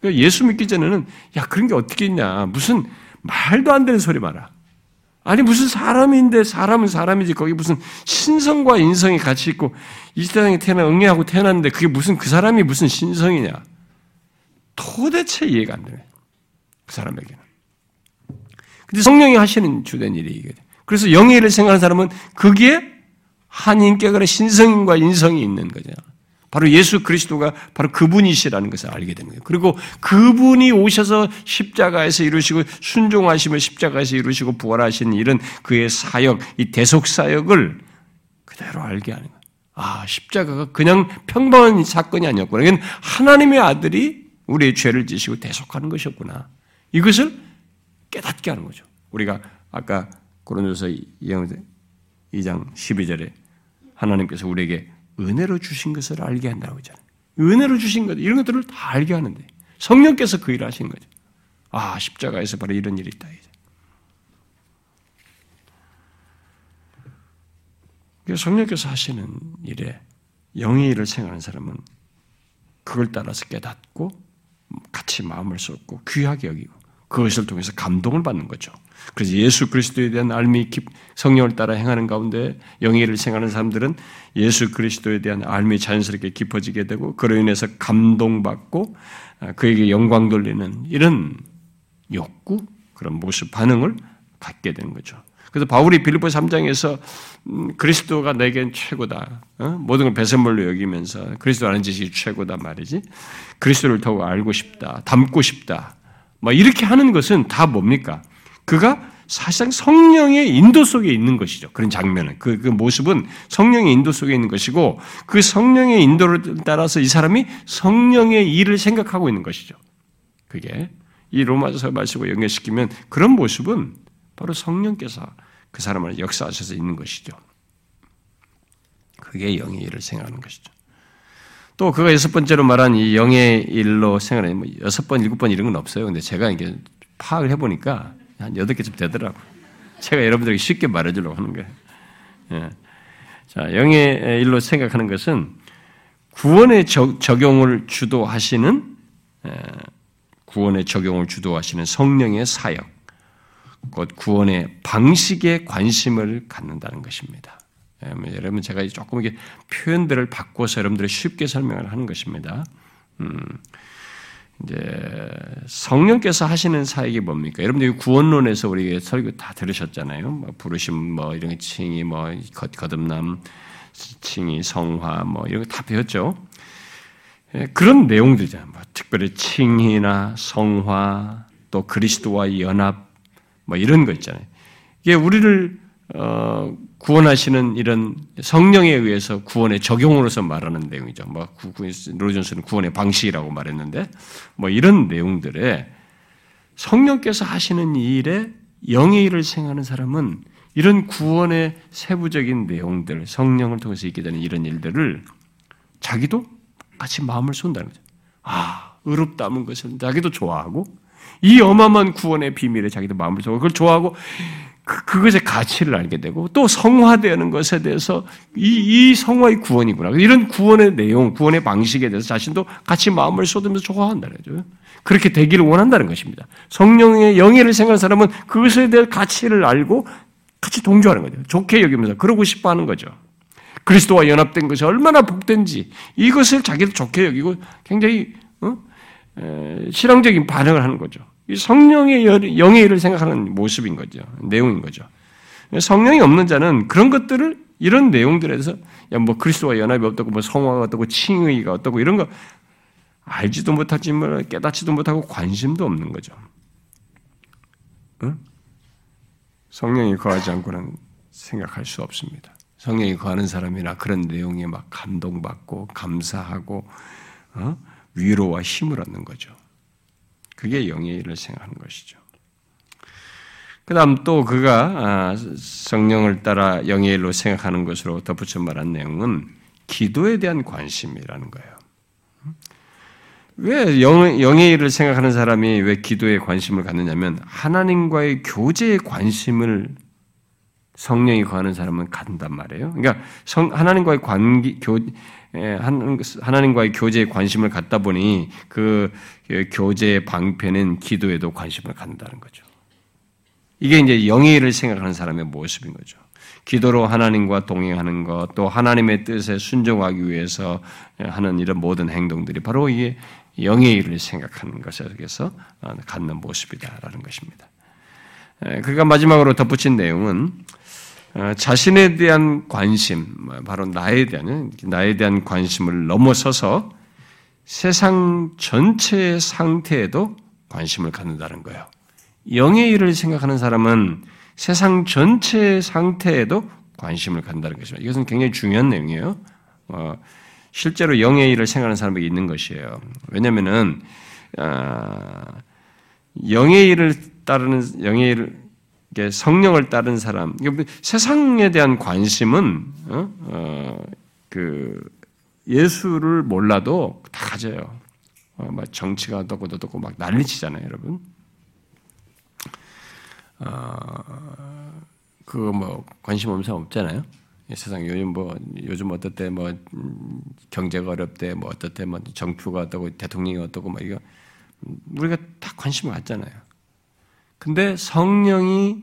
그러니까 예수 믿기 전에는 야 그런 게 어떻게 있냐 무슨 말도 안 되는 소리 마라. 아니 무슨 사람인데 사람은 사람이지 거기 무슨 신성과 인성이 같이 있고 이 세상에 태어나 응애하고 태어났는데 그게 무슨 그 사람이 무슨 신성이냐? 도대체 이해가 안 되네. 그 사람에게는. 근데 성령이 하시는 주된 일이 이게. 그래서 일을 생각하는 사람은 그게 한 인격의 신성과 인성이 있는 거죠. 바로 예수 그리스도가 바로 그분이시라는 것을 알게 되는 거예요. 그리고 그분이 오셔서 십자가에서 이루시고 순종하시며 십자가에서 이루시고 부활하신 이런 그의 사역, 이 대속 사역을 그대로 알게 하는 거예요. 아, 십자가가 그냥 평범한 사건이 아니었구나. 하나님의 아들이 우리의 죄를 지시고 대속하는 것이었구나. 이것을 깨닫게 하는 거죠. 우리가 아까 고린도서 2장 12절에 하나님께서 우리에게 은혜로 주신 것을 알게 한다고 했잖아요. 은혜로 주신 것, 이런 것들을 다 알게 하는데 성령께서 그 일을 하신 거죠. 아, 십자가에서 바로 이런 일이 있다. 성령께서 하시는 일에 영의 일을 생각하는 사람은 그걸 따라서 깨닫고 같이 마음을 쏟고 귀하게 여기고 그것을 통해서 감동을 받는 거죠. 그래서 예수 그리스도에 대한 알미 성령을 따라 행하는 가운데 영예를 생각하는 사람들은 예수 그리스도에 대한 알미 자연스럽게 깊어지게 되고 그로 인해서 감동받고 아, 그에게 영광 돌리는 이런 욕구 그런 모습 반응을 갖게 되는 거죠. 그래서 바울이 빌립보 3장에서 음, 그리스도가 내겐 최고다. 어? 모든 걸 배설물로 여기면서 그리스도 아는 지식이 최고다 말이지. 그리스도를 더욱 알고 싶다. 닮고 싶다. 뭐 이렇게 하는 것은 다 뭡니까? 그가 사실상 성령의 인도 속에 있는 것이죠. 그런 장면은. 그, 그 모습은 성령의 인도 속에 있는 것이고 그 성령의 인도를 따라서 이 사람이 성령의 일을 생각하고 있는 것이죠. 그게 이 로마서 말씀과 연결시키면 그런 모습은 바로 성령께서 그 사람을 역사하셔서 있는 것이죠. 그게 영의 일을 생각하는 것이죠. 또 그가 여섯 번째로 말한 이 영의 일로 생각하는 뭐 여섯 번, 일곱 번 이런 건 없어요. 근데 제가 이게 파악을 해보니까 한 여덟 개쯤 되더라고. 제가 여러분들에게 쉽게 말해주려고 하는 거예요. 예. 자, 영의 일로 생각하는 것은 구원의 적 용을 주도하시는 예, 구원의 적용을 주도하시는 성령의 사역, 곧 구원의 방식에 관심을 갖는다는 것입니다. 예, 뭐 여러분 제가 조금 이게 표현들을 바꿔서 여러분들이 쉽게 설명을 하는 것입니다. 음, 이제 성령께서 하시는 사역이 뭡니까? 여러분들 구원론에서 우리 설교 다 들으셨잖아요. 뭐 부르심 뭐 이런 칭이 뭐 거듭남 칭이 성화 뭐 이런 거 다 배웠죠. 예, 그런 내용들이잖아요. 뭐 특별히 칭이나 성화 또 그리스도와 연합 뭐 이런 거 있잖아요. 이게 우리를 어, 구원하시는 이런 성령에 의해서 구원의 적용으로서 말하는 내용이죠. 뭐 로존스는 구원의 방식이라고 말했는데 뭐 이런 내용들에 성령께서 하시는 일에 영의 일을 생각하는 사람은 이런 구원의 세부적인 내용들, 성령을 통해서 있게 되는 이런 일들을 자기도 같이 마음을 쏜다는 거죠. 아, 의롭다는 것을 자기도 좋아하고 이 어마어마한 구원의 비밀에 자기도 마음을 쏘고 그걸 좋아하고 그, 그것의 가치를 알게 되고 또 성화되는 것에 대해서 이, 이 성화의 구원이구나. 이런 구원의 내용, 구원의 방식에 대해서 자신도 같이 마음을 쏟으면서 좋아한다는 거죠. 그렇게 되기를 원한다는 것입니다. 성령의 영예를 생각하는 사람은 그것에 대한 가치를 알고 같이 동조하는 거죠. 좋게 여기면서 그러고 싶어 하는 거죠. 그리스도와 연합된 것이 얼마나 복된지 이것을 자기도 좋게 여기고 굉장히 어? 에, 실용적인 반응을 하는 거죠. 성령의 영의 일을 생각하는 모습인 거죠. 내용인 거죠. 성령이 없는 자는 그런 것들을 이런 내용들에 대해서 야 뭐 그리스도와 연합이 어떻고 뭐 성화가 어떻고 칭의가 어떻고 이런 거 알지도 못하지만 깨닫지도 못하고 관심도 없는 거죠. 응? 성령이 거하지 않고는 생각할 수 없습니다. 성령이 거하는 사람이나 그런 내용에 막 감동받고 감사하고 어? 위로와 힘을 얻는 거죠. 그게 일을 생각하는 것이죠. 그 다음 또 그가 아, 성령을 따라 영의 일로 생각하는 것으로 덧붙여 말한 내용은 기도에 대한 관심이라는 거예요. 왜 영, 의 일을 생각하는 사람이 왜 기도에 관심을 갖느냐면 하나님과의 교제에 관심을 성령이 거하는 사람은 갖는단 말이에요. 그러니까 성, 하나님과의 관계, 교, 예, 하나님과의 교제에 관심을 갖다 보니 그 교제의 방패는 기도에도 관심을 갖는다는 거죠. 이게 이제 일을 생각하는 사람의 모습인 거죠. 기도로 하나님과 동행하는 것, 또 하나님의 뜻에 순종하기 위해서 하는 이런 모든 행동들이 바로 이게 일을 생각하는 것에서 갖는 모습이다라는 것입니다. 그가 마지막으로 덧붙인 내용은 어, 자신에 대한 관심, 바로 나에 대한 나에 대한 관심을 넘어서서 세상 전체의 상태에도 관심을 갖는다는 거예요. 영의 일을 생각하는 사람은 세상 전체의 상태에도 관심을 갖는다는 것입니다. 이것은 굉장히 중요한 내용이에요. 어, 실제로 영의 일을 생각하는 사람이 있는 것이에요. 왜냐하면은 어, 영의 일을 따르는 영의 일을 성령을 따른 사람, 세상에 대한 관심은 어? 어, 그 예수를 몰라도 다 가져요. 어, 막 정치가 어떻고 어떻고 막 난리치잖아요, 여러분. 어, 그거 뭐 관심 없는 사람 없잖아요. 세상 요즘 뭐 요즘 어떻대 뭐 음, 경제가 어렵대 뭐 어떻대 뭐 정표가 어떻고 대통령이 어떻고 뭐 이거 우리가 다 관심을 갖잖아요. 근데 성령이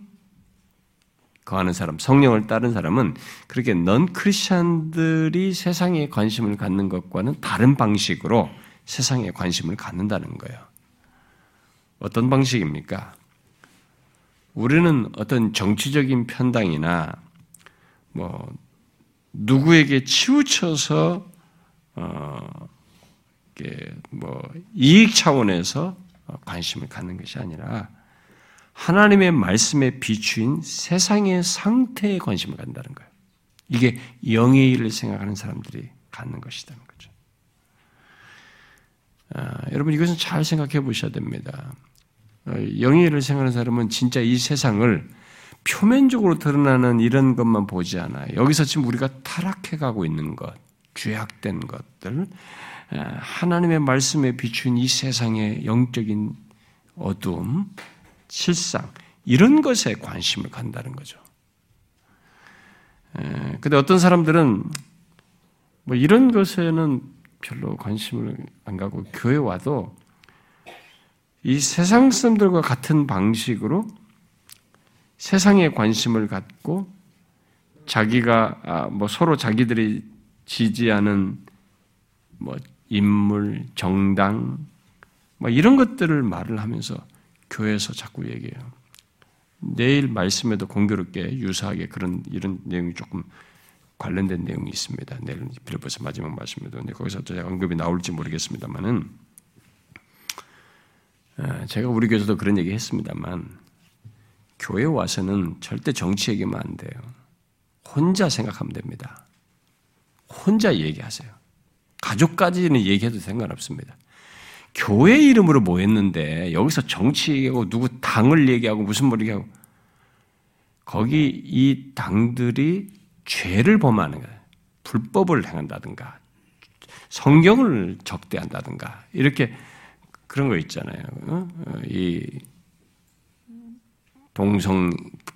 거하는 사람, 성령을 따른 사람은 그렇게 넌 크리스천들이 세상에 관심을 갖는 것과는 다른 방식으로 세상에 관심을 갖는다는 거예요. 어떤 방식입니까? 우리는 어떤 정치적인 편당이나 뭐 누구에게 치우쳐서 어, 뭐 이익 차원에서 관심을 갖는 것이 아니라 하나님의 말씀에 비추인 세상의 상태에 관심을 갖는다는 거예요. 이게 영의 일을 생각하는 사람들이 갖는 것이라는 거죠. 아, 여러분 이것은 잘 생각해 보셔야 됩니다. 어, 영의 일을 생각하는 사람은 진짜 이 세상을 표면적으로 드러나는 이런 것만 보지 않아요. 여기서 지금 우리가 타락해 가고 있는 것, 죄악된 것들, 아, 하나님의 말씀에 비춘 이 세상의 영적인 어두움, 실상 이런 것에 관심을 간다는 거죠. 근데 어떤 사람들은 뭐 이런 것에는 별로 관심을 안 가고 교회 와도 이 세상 사람들과 같은 방식으로 세상에 관심을 갖고 자기가 아, 뭐 서로 자기들이 지지하는 뭐 인물, 정당, 뭐 이런 것들을 말을 하면서 교회에서 자꾸 얘기해요. 내일 말씀에도 공교롭게 유사하게 그런 이런 내용이 조금 관련된 내용이 있습니다. 내일 빌립보서 마지막 말씀에도 근데 거기서 제가 언급이 나올지 모르겠습니다만은 아, 제가 우리 교회에서도 그런 얘기 했습니다만 교회 와서는 절대 정치 얘기하면 안 돼요. 혼자 생각하면 됩니다. 혼자 얘기하세요. 가족까지는 얘기해도 상관없습니다. 교회 이름으로 모였는데 여기서 정치 얘기하고 누구 당을 얘기하고 무슨 뭐 얘기하고 거기 이 당들이 죄를 범하는 거예요. 불법을 행한다든가 성경을 적대한다든가 이렇게 그런 거 있잖아요. 어? 이 동성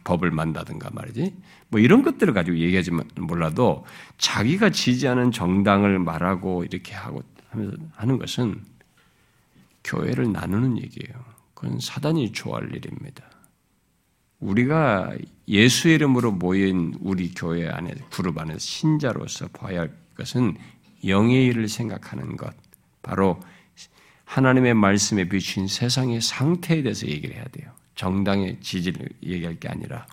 법을 만다든가 말이지. 뭐 이런 것들을 가지고 얘기하지 몰라도 자기가 지지하는 정당을 말하고 이렇게 하고 하는 것은 교회를 나누는 얘기예요. 그건 사단이 좋아할 일입니다. 우리가 예수 이름으로 모인 우리 교회 안에 그룹 안에 신자로서 봐야 할 것은 영의 일을 생각하는 것, 바로 하나님의 말씀에 비춘 세상의 상태에 대해서 얘기를 해야 돼요. 정당의 지지를 얘기할 게 아니라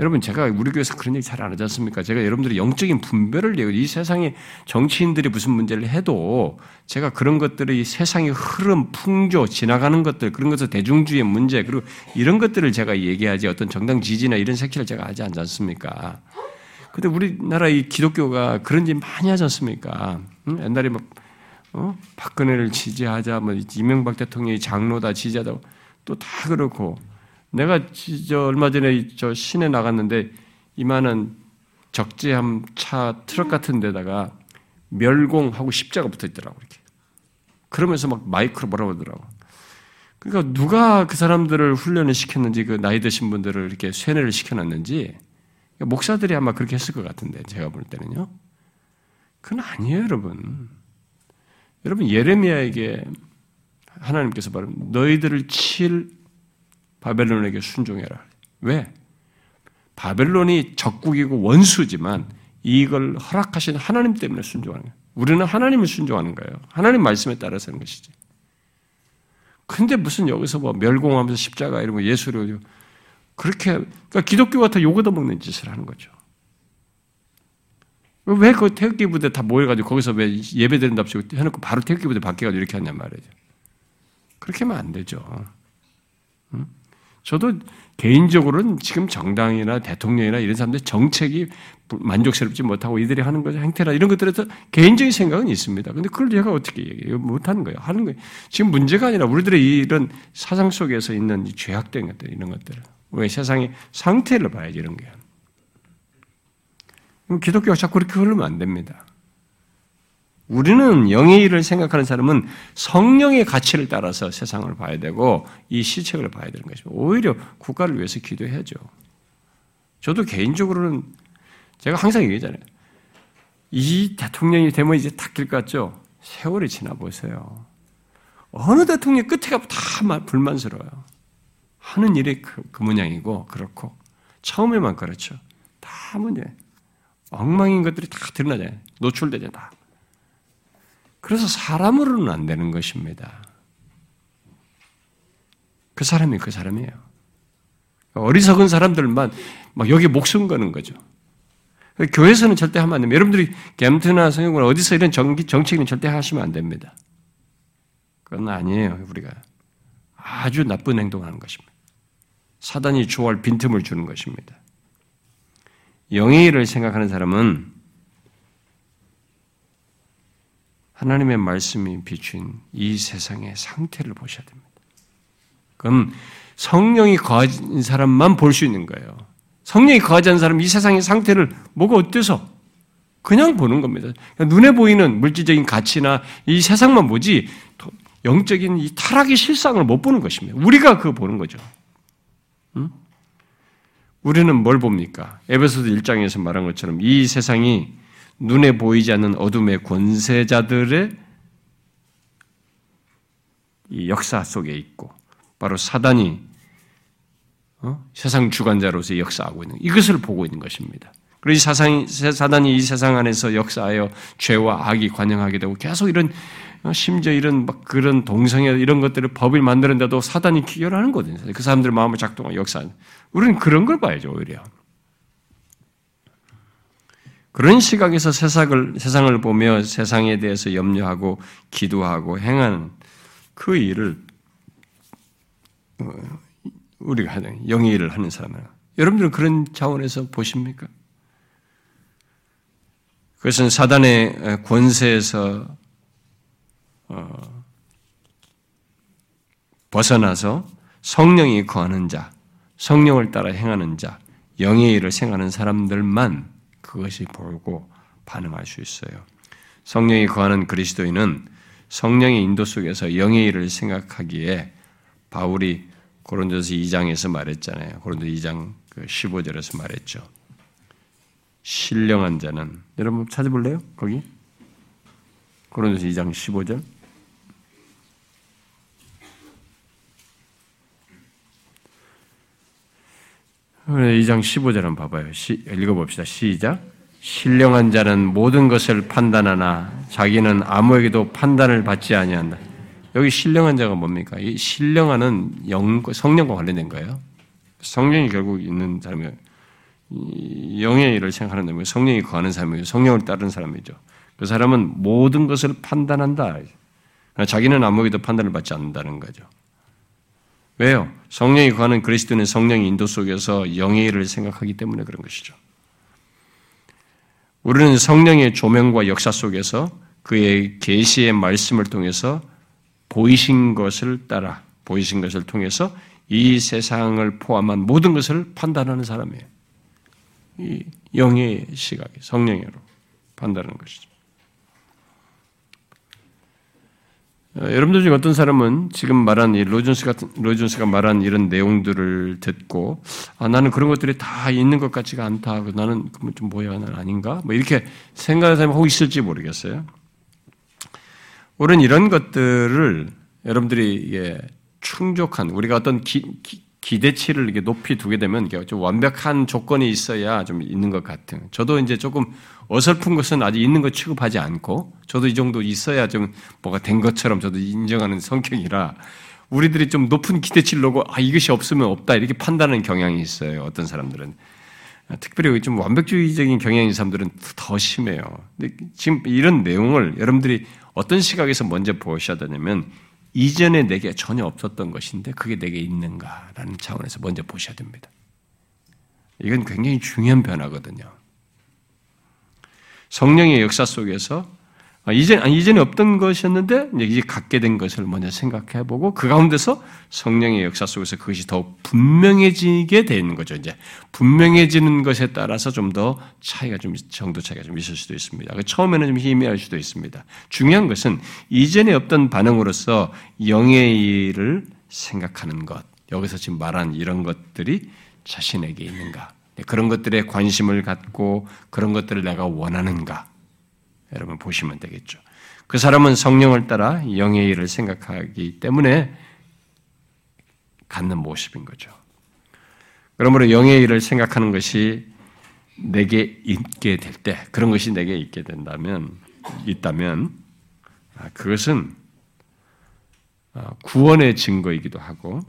여러분 제가 우리 교회에서 그런 얘기 잘 안 하지 않습니까? 제가 여러분들이 영적인 분별을 얘기해요. 이 세상에 정치인들이 무슨 문제를 해도 제가 그런 것들을 이 세상의 흐름, 풍조, 지나가는 것들 그런 것을 대중주의 문제 그리고 이런 것들을 제가 얘기하지 어떤 정당 지지나 이런 색채를 제가 하지 않지 않습니까? 근데 우리나라 이 기독교가 그런 짓 많이 하지 않습니까? 응? 옛날에 막 어? 박근혜를 지지하자, 뭐 이명박 대통령이 장로다 지지하다 또 다 그렇고 내가 저 얼마 전에 저 시내 나갔는데 이만한 적재함 차 트럭 같은 데다가 멸공하고 십자가 붙어 있더라고 이렇게. 그러면서 막 마이크로 뭐라고 하더라고. 그러니까 누가 그 사람들을 훈련을 시켰는지 그 나이 드신 분들을 이렇게 쇠뇌를 시켜놨는지 목사들이 아마 그렇게 했을 것 같은데 제가 볼 때는요. 그건 아니에요, 여러분. 여러분 예레미야에게 하나님께서 바로 너희들을 칠 바벨론에게 순종해라. 왜? 바벨론이 적국이고 원수지만 이걸 허락하신 하나님 때문에 순종하는 거예요. 우리는 하나님을 순종하는 거예요. 하나님 말씀에 따라서 하는 것이지. 근데 무슨 여기서 뭐 멸공하면서 십자가 이러고 예수를 그렇게 그러니까 기독교 같은 요거도 먹는 짓을 하는 거죠. 왜 그 태극기 부대 다 모여가지고 거기서 왜 예배 드린답시고 해놓고 바로 태극기 부대 바뀌어가지고 이렇게 하냔 말이죠. 그렇게 하면 안 되죠. 응? 저도 개인적으로는 지금 정당이나 대통령이나 이런 사람들 정책이 만족스럽지 못하고 이들이 하는 것 행태나 이런 것들에서 개인적인 생각은 있습니다. 근데 그걸 제가 어떻게 얘기해요? 못하는 거예요. 하는 거예요. 지금 문제가 아니라 우리들의 이런 사상 속에서 있는 죄악된 것들, 이런 것들. 왜 세상의 상태를 봐야지, 이런 게. 기독교가 자꾸 그렇게 흐르면 안 됩니다. 우리는 영의 일을 생각하는 사람은 성령의 가치를 따라서 세상을 봐야 되고 이 시책을 봐야 되는 것입니다. 오히려 국가를 위해서 기도해야죠. 저도 개인적으로는 제가 항상 얘기하잖아요. 이 대통령이 되면 이제 탁길 것 같죠? 세월이 지나 보세요. 어느 대통령 끝에 가면 다 불만스러워요. 하는 일이 그, 그 모양이고 그렇고 처음에만 그렇죠. 다 문제. 엉망인 것들이 다 드러나잖아요. 노출되잖아요. 다. 그래서 사람으로는 안 되는 것입니다. 그 사람이 그 사람이에요. 어리석은 사람들만 막 여기 목숨 거는 거죠. 교회에서는 절대 하면 안 됩니다. 여러분들이 겜트나 성경을 어디서 이런 정기, 정책은 절대 하시면 안 됩니다. 그건 아니에요, 우리가. 아주 나쁜 행동하는 것입니다. 사단이 좋아할 빈틈을 주는 것입니다. 영의 일을 생각하는 사람은 하나님의 말씀이 비춘 이 세상의 상태를 보셔야 됩니다. 그럼 성령이 거하진 사람만 볼 수 있는 거예요. 성령이 거하지 않은 사람 이 세상의 상태를 뭐가 어때서 그냥 보는 겁니다. 그러니까 눈에 보이는 물질적인 가치나 이 세상만 보지 영적인 이 타락의 실상을 못 보는 것입니다. 우리가 그거 보는 거죠. 응? 우리는 뭘 봅니까? 에베소서 1장에서 말한 것처럼 이 세상이 눈에 보이지 않는 어둠의 권세자들의 역사 속에 있고 바로 사단이 어? 세상 주관자로서 역사하고 있는 이것을 보고 있는 것입니다. 이 사상이, 사단이 이 세상 안에서 역사하여 죄와 악이 관영하게 되고 계속 이런 어, 심지어 이런 막 그런 동성애 이런 것들을 법을 만드는데도 사단이 기결하는 거거든요. 그 사람들 마음을 작동하고 역사하는. 우리는 그런 걸 봐야죠, 오히려. 그런 시각에서 세상을, 세상을 보며 세상에 대해서 염려하고 기도하고 행하는 그 일을 어, 우리가 하는 영의 일을 하는 사람은 여러분들은 그런 차원에서 보십니까? 그것은 사단의 권세에서 어, 벗어나서 성령이 거하는 자, 성령을 따라 행하는 자, 영의 일을 생각하는 사람들만 그것이 보고 반응할 수 있어요. 성령이 거하는 그리스도인은 성령의 인도 속에서 영의 일을 생각하기에 바울이 고린도서 2장에서 말했잖아요. 고린도 2장 15절에서 그 말했죠. 신령한 자는 여러분 찾아볼래요? 거기 고린도서 2장 15절 2장 15절 한번 봐봐요. 시, 읽어봅시다. 시작. 신령한 자는 모든 것을 판단하나 자기는 아무에게도 판단을 받지 아니한다. 여기 신령한 자가 뭡니까? 이 신령한은 영, 성령과 관련된 거예요. 성령이 결국 있는 사람이에요. 영의 일을 생각하는 사람이고 성령이 거하는 사람이고 성령을 따르는 사람이죠. 그 사람은 모든 것을 판단한다. 자기는 아무에게도 판단을 받지 않는다는 거죠. 왜요? 성령이 거하는 그리스도는 성령의 인도 속에서 영의 일을 생각하기 때문에 그런 것이죠. 우리는 성령의 조명과 역사 속에서 그의 계시의 말씀을 통해서 보이신 것을 따라 보이신 것을 통해서 이 세상을 포함한 모든 것을 판단하는 사람이에요. 이 영의 시각이 성령으로 판단하는 것이죠. 어, 여러분들 중에 어떤 사람은 지금 말한 이 로준스 같은 로준스가 말한 이런 내용들을 듣고 아 나는 그런 것들이 다 있는 것 같지가 않다. 나는 좀 뭐야 나는 아닌가? 뭐 이렇게 생각하는 사람이 혹 있을지 모르겠어요. 우리는 이런 것들을 여러분들이 이게 충족한 우리가 어떤 기, 기 대치를 이렇게 높이 두게 되면 이게 좀 완벽한 조건이 있어야 좀 있는 것 같은. 저도 이제 조금 어설픈 것은 아직 있는 것 취급하지 않고 저도 이 정도 있어야 좀 뭐가 된 것처럼 저도 인정하는 성격이라 우리들이 좀 높은 기대치를 놓고 아 이것이 없으면 없다 이렇게 판단하는 경향이 있어요. 어떤 사람들은 특별히 좀 완벽주의적인 경향인 사람들은 더 심해요. 근데 지금 이런 내용을 여러분들이 어떤 시각에서 먼저 보셔야 되냐면 이전에 내게 전혀 없었던 것인데 그게 내게 있는가라는 차원에서 먼저 보셔야 됩니다. 이건 굉장히 중요한 변화거든요. 성령의 역사 속에서 아, 이전 이전에 없던 것이었는데 이제 갖게 된 것을 먼저 생각해 보고 그 가운데서 성령의 역사 속에서 그것이 더 분명해지게 되는 거죠. 이제 분명해지는 것에 따라서 좀 더 차이가 좀 정도 차이가 좀 있을 수도 있습니다. 그 처음에는 좀 희미할 수도 있습니다. 중요한 것은 이전에 없던 반응으로서 영의 일을 생각하는 것. 여기서 지금 말한 이런 것들이 자신에게 있는가? 그런 것들에 관심을 갖고 그런 것들을 내가 원하는가? 여러분 보시면 되겠죠. 그 사람은 성령을 따라 영의 일을 생각하기 때문에 갖는 모습인 거죠. 그러므로 영의 일을 생각하는 것이 내게 있게 될 때, 그런 것이 내게 있게 된다면, 있다면, 아, 그것은 아, 구원의 증거이기도 하고,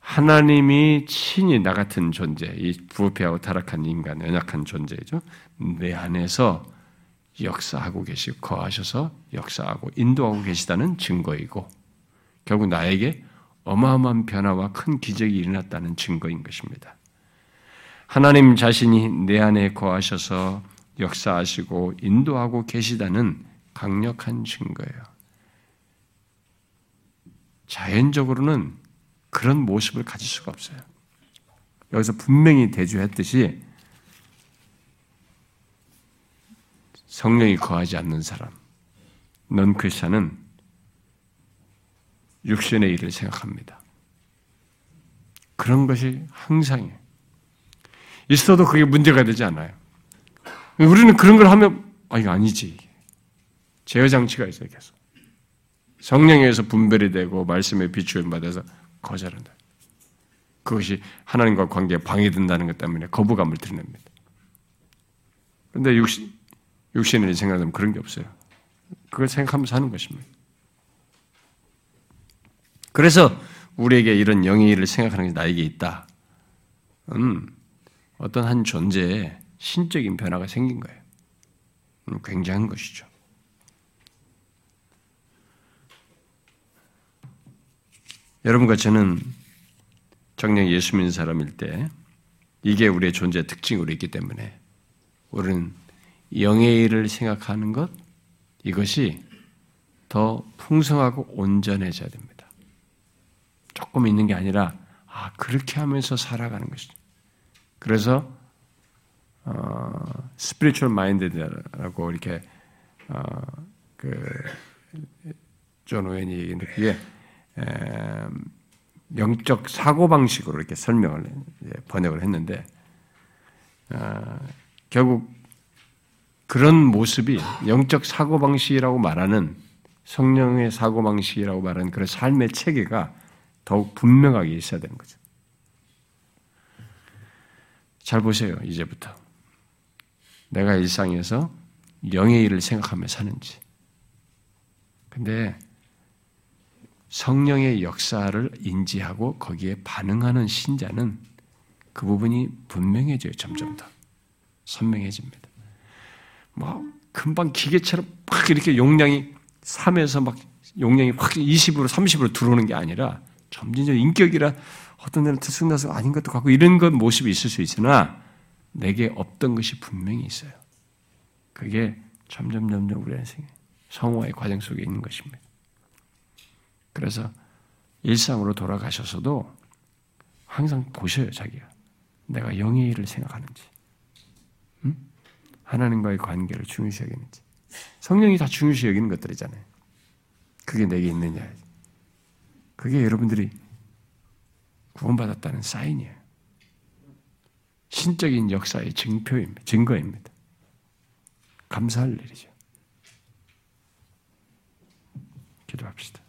하나님이 친히 나 같은 존재, 이 부패하고 타락한 인간, 연약한 존재죠. 내 안에서 역사하고 계시고 거하셔서 역사하고 인도하고 계시다는 증거이고 결국 나에게 어마어마한 변화와 큰 기적이 일어났다는 증거인 것입니다. 하나님 자신이 내 안에 거하셔서 역사하시고 인도하고 계시다는 강력한 증거예요. 자연적으로는 그런 모습을 가질 수가 없어요. 여기서 분명히 대주했듯이 성령이 거하지 않는 사람, 넌 크리스천은 육신의 일을 생각합니다. 그런 것이 항상이에요. 있어도 그게 문제가 되지 않아요. 우리는 그런 걸 하면, 아, 이거 아니지. 제어 장치가 있어요, 계속. 성령에서 분별이 되고, 말씀에 비추임 받아서 거절한다. 그것이 하나님과 관계에 방해된다는 것 때문에 거부감을 드러냅니다. 그런데 육신, 육신을 생각하면 그런 게 없어요. 그걸 생각하면서 하는 것입니다. 그래서 우리에게 이런 영의 일을 생각하는 게 나에게 있다. 음, 어떤 한 존재에 신적인 변화가 생긴 거예요. 음, 굉장한 것이죠. 여러분과 저는 정녕 예수 믿는 사람일 때 이게 우리의 존재 특징으로 있기 때문에 우리는 영의 일을 생각하는 것 이것이 더 풍성하고 온전해져야 됩니다. 조금 있는 게 아니라 아 그렇게 하면서 살아가는 것이죠. 그래서 어, spiritual mind라고 이렇게 어, 그 존 오웬이 얘기했는데 그게 에, 영적 사고 방식으로 이렇게 설명을 번역을 했는데 어, 결국 그런 모습이 영적 사고 방식이라고 말하는 성령의 사고 방식이라고 말하는 그런 삶의 체계가 더욱 분명하게 있어야 되는 거죠. 잘 보세요, 이제부터. 내가 일상에서 영의 일을 생각하며 사는지. 근데 성령의 역사를 인지하고 거기에 반응하는 신자는 그 부분이 분명해져요, 점점 더. 선명해집니다. 뭐, 금방 기계처럼 막 이렇게 용량이 3에서 막 용량이 확 20으로 30으로 들어오는 게 아니라 점진적 인격이라 어떤 데는 들쑥나서 아닌 것도 같고 이런 것 모습이 있을 수 있으나 내게 없던 것이 분명히 있어요. 그게 점점 점점 우리 인생 성화의 과정 속에 있는 것입니다. 그래서 일상으로 돌아가셔서도 항상 보셔요, 자기가. 내가 영의 일을 생각하는지. 응? 하나님과의 관계를 중요시 여기는지. 성령이 다 중요시 여기는 것들이잖아요. 그게 내게 있느냐. 그게 여러분들이 구원받았다는 사인이에요. 신적인 역사의 증표입니다. 증거입니다. 감사할 일이죠. 기도합시다.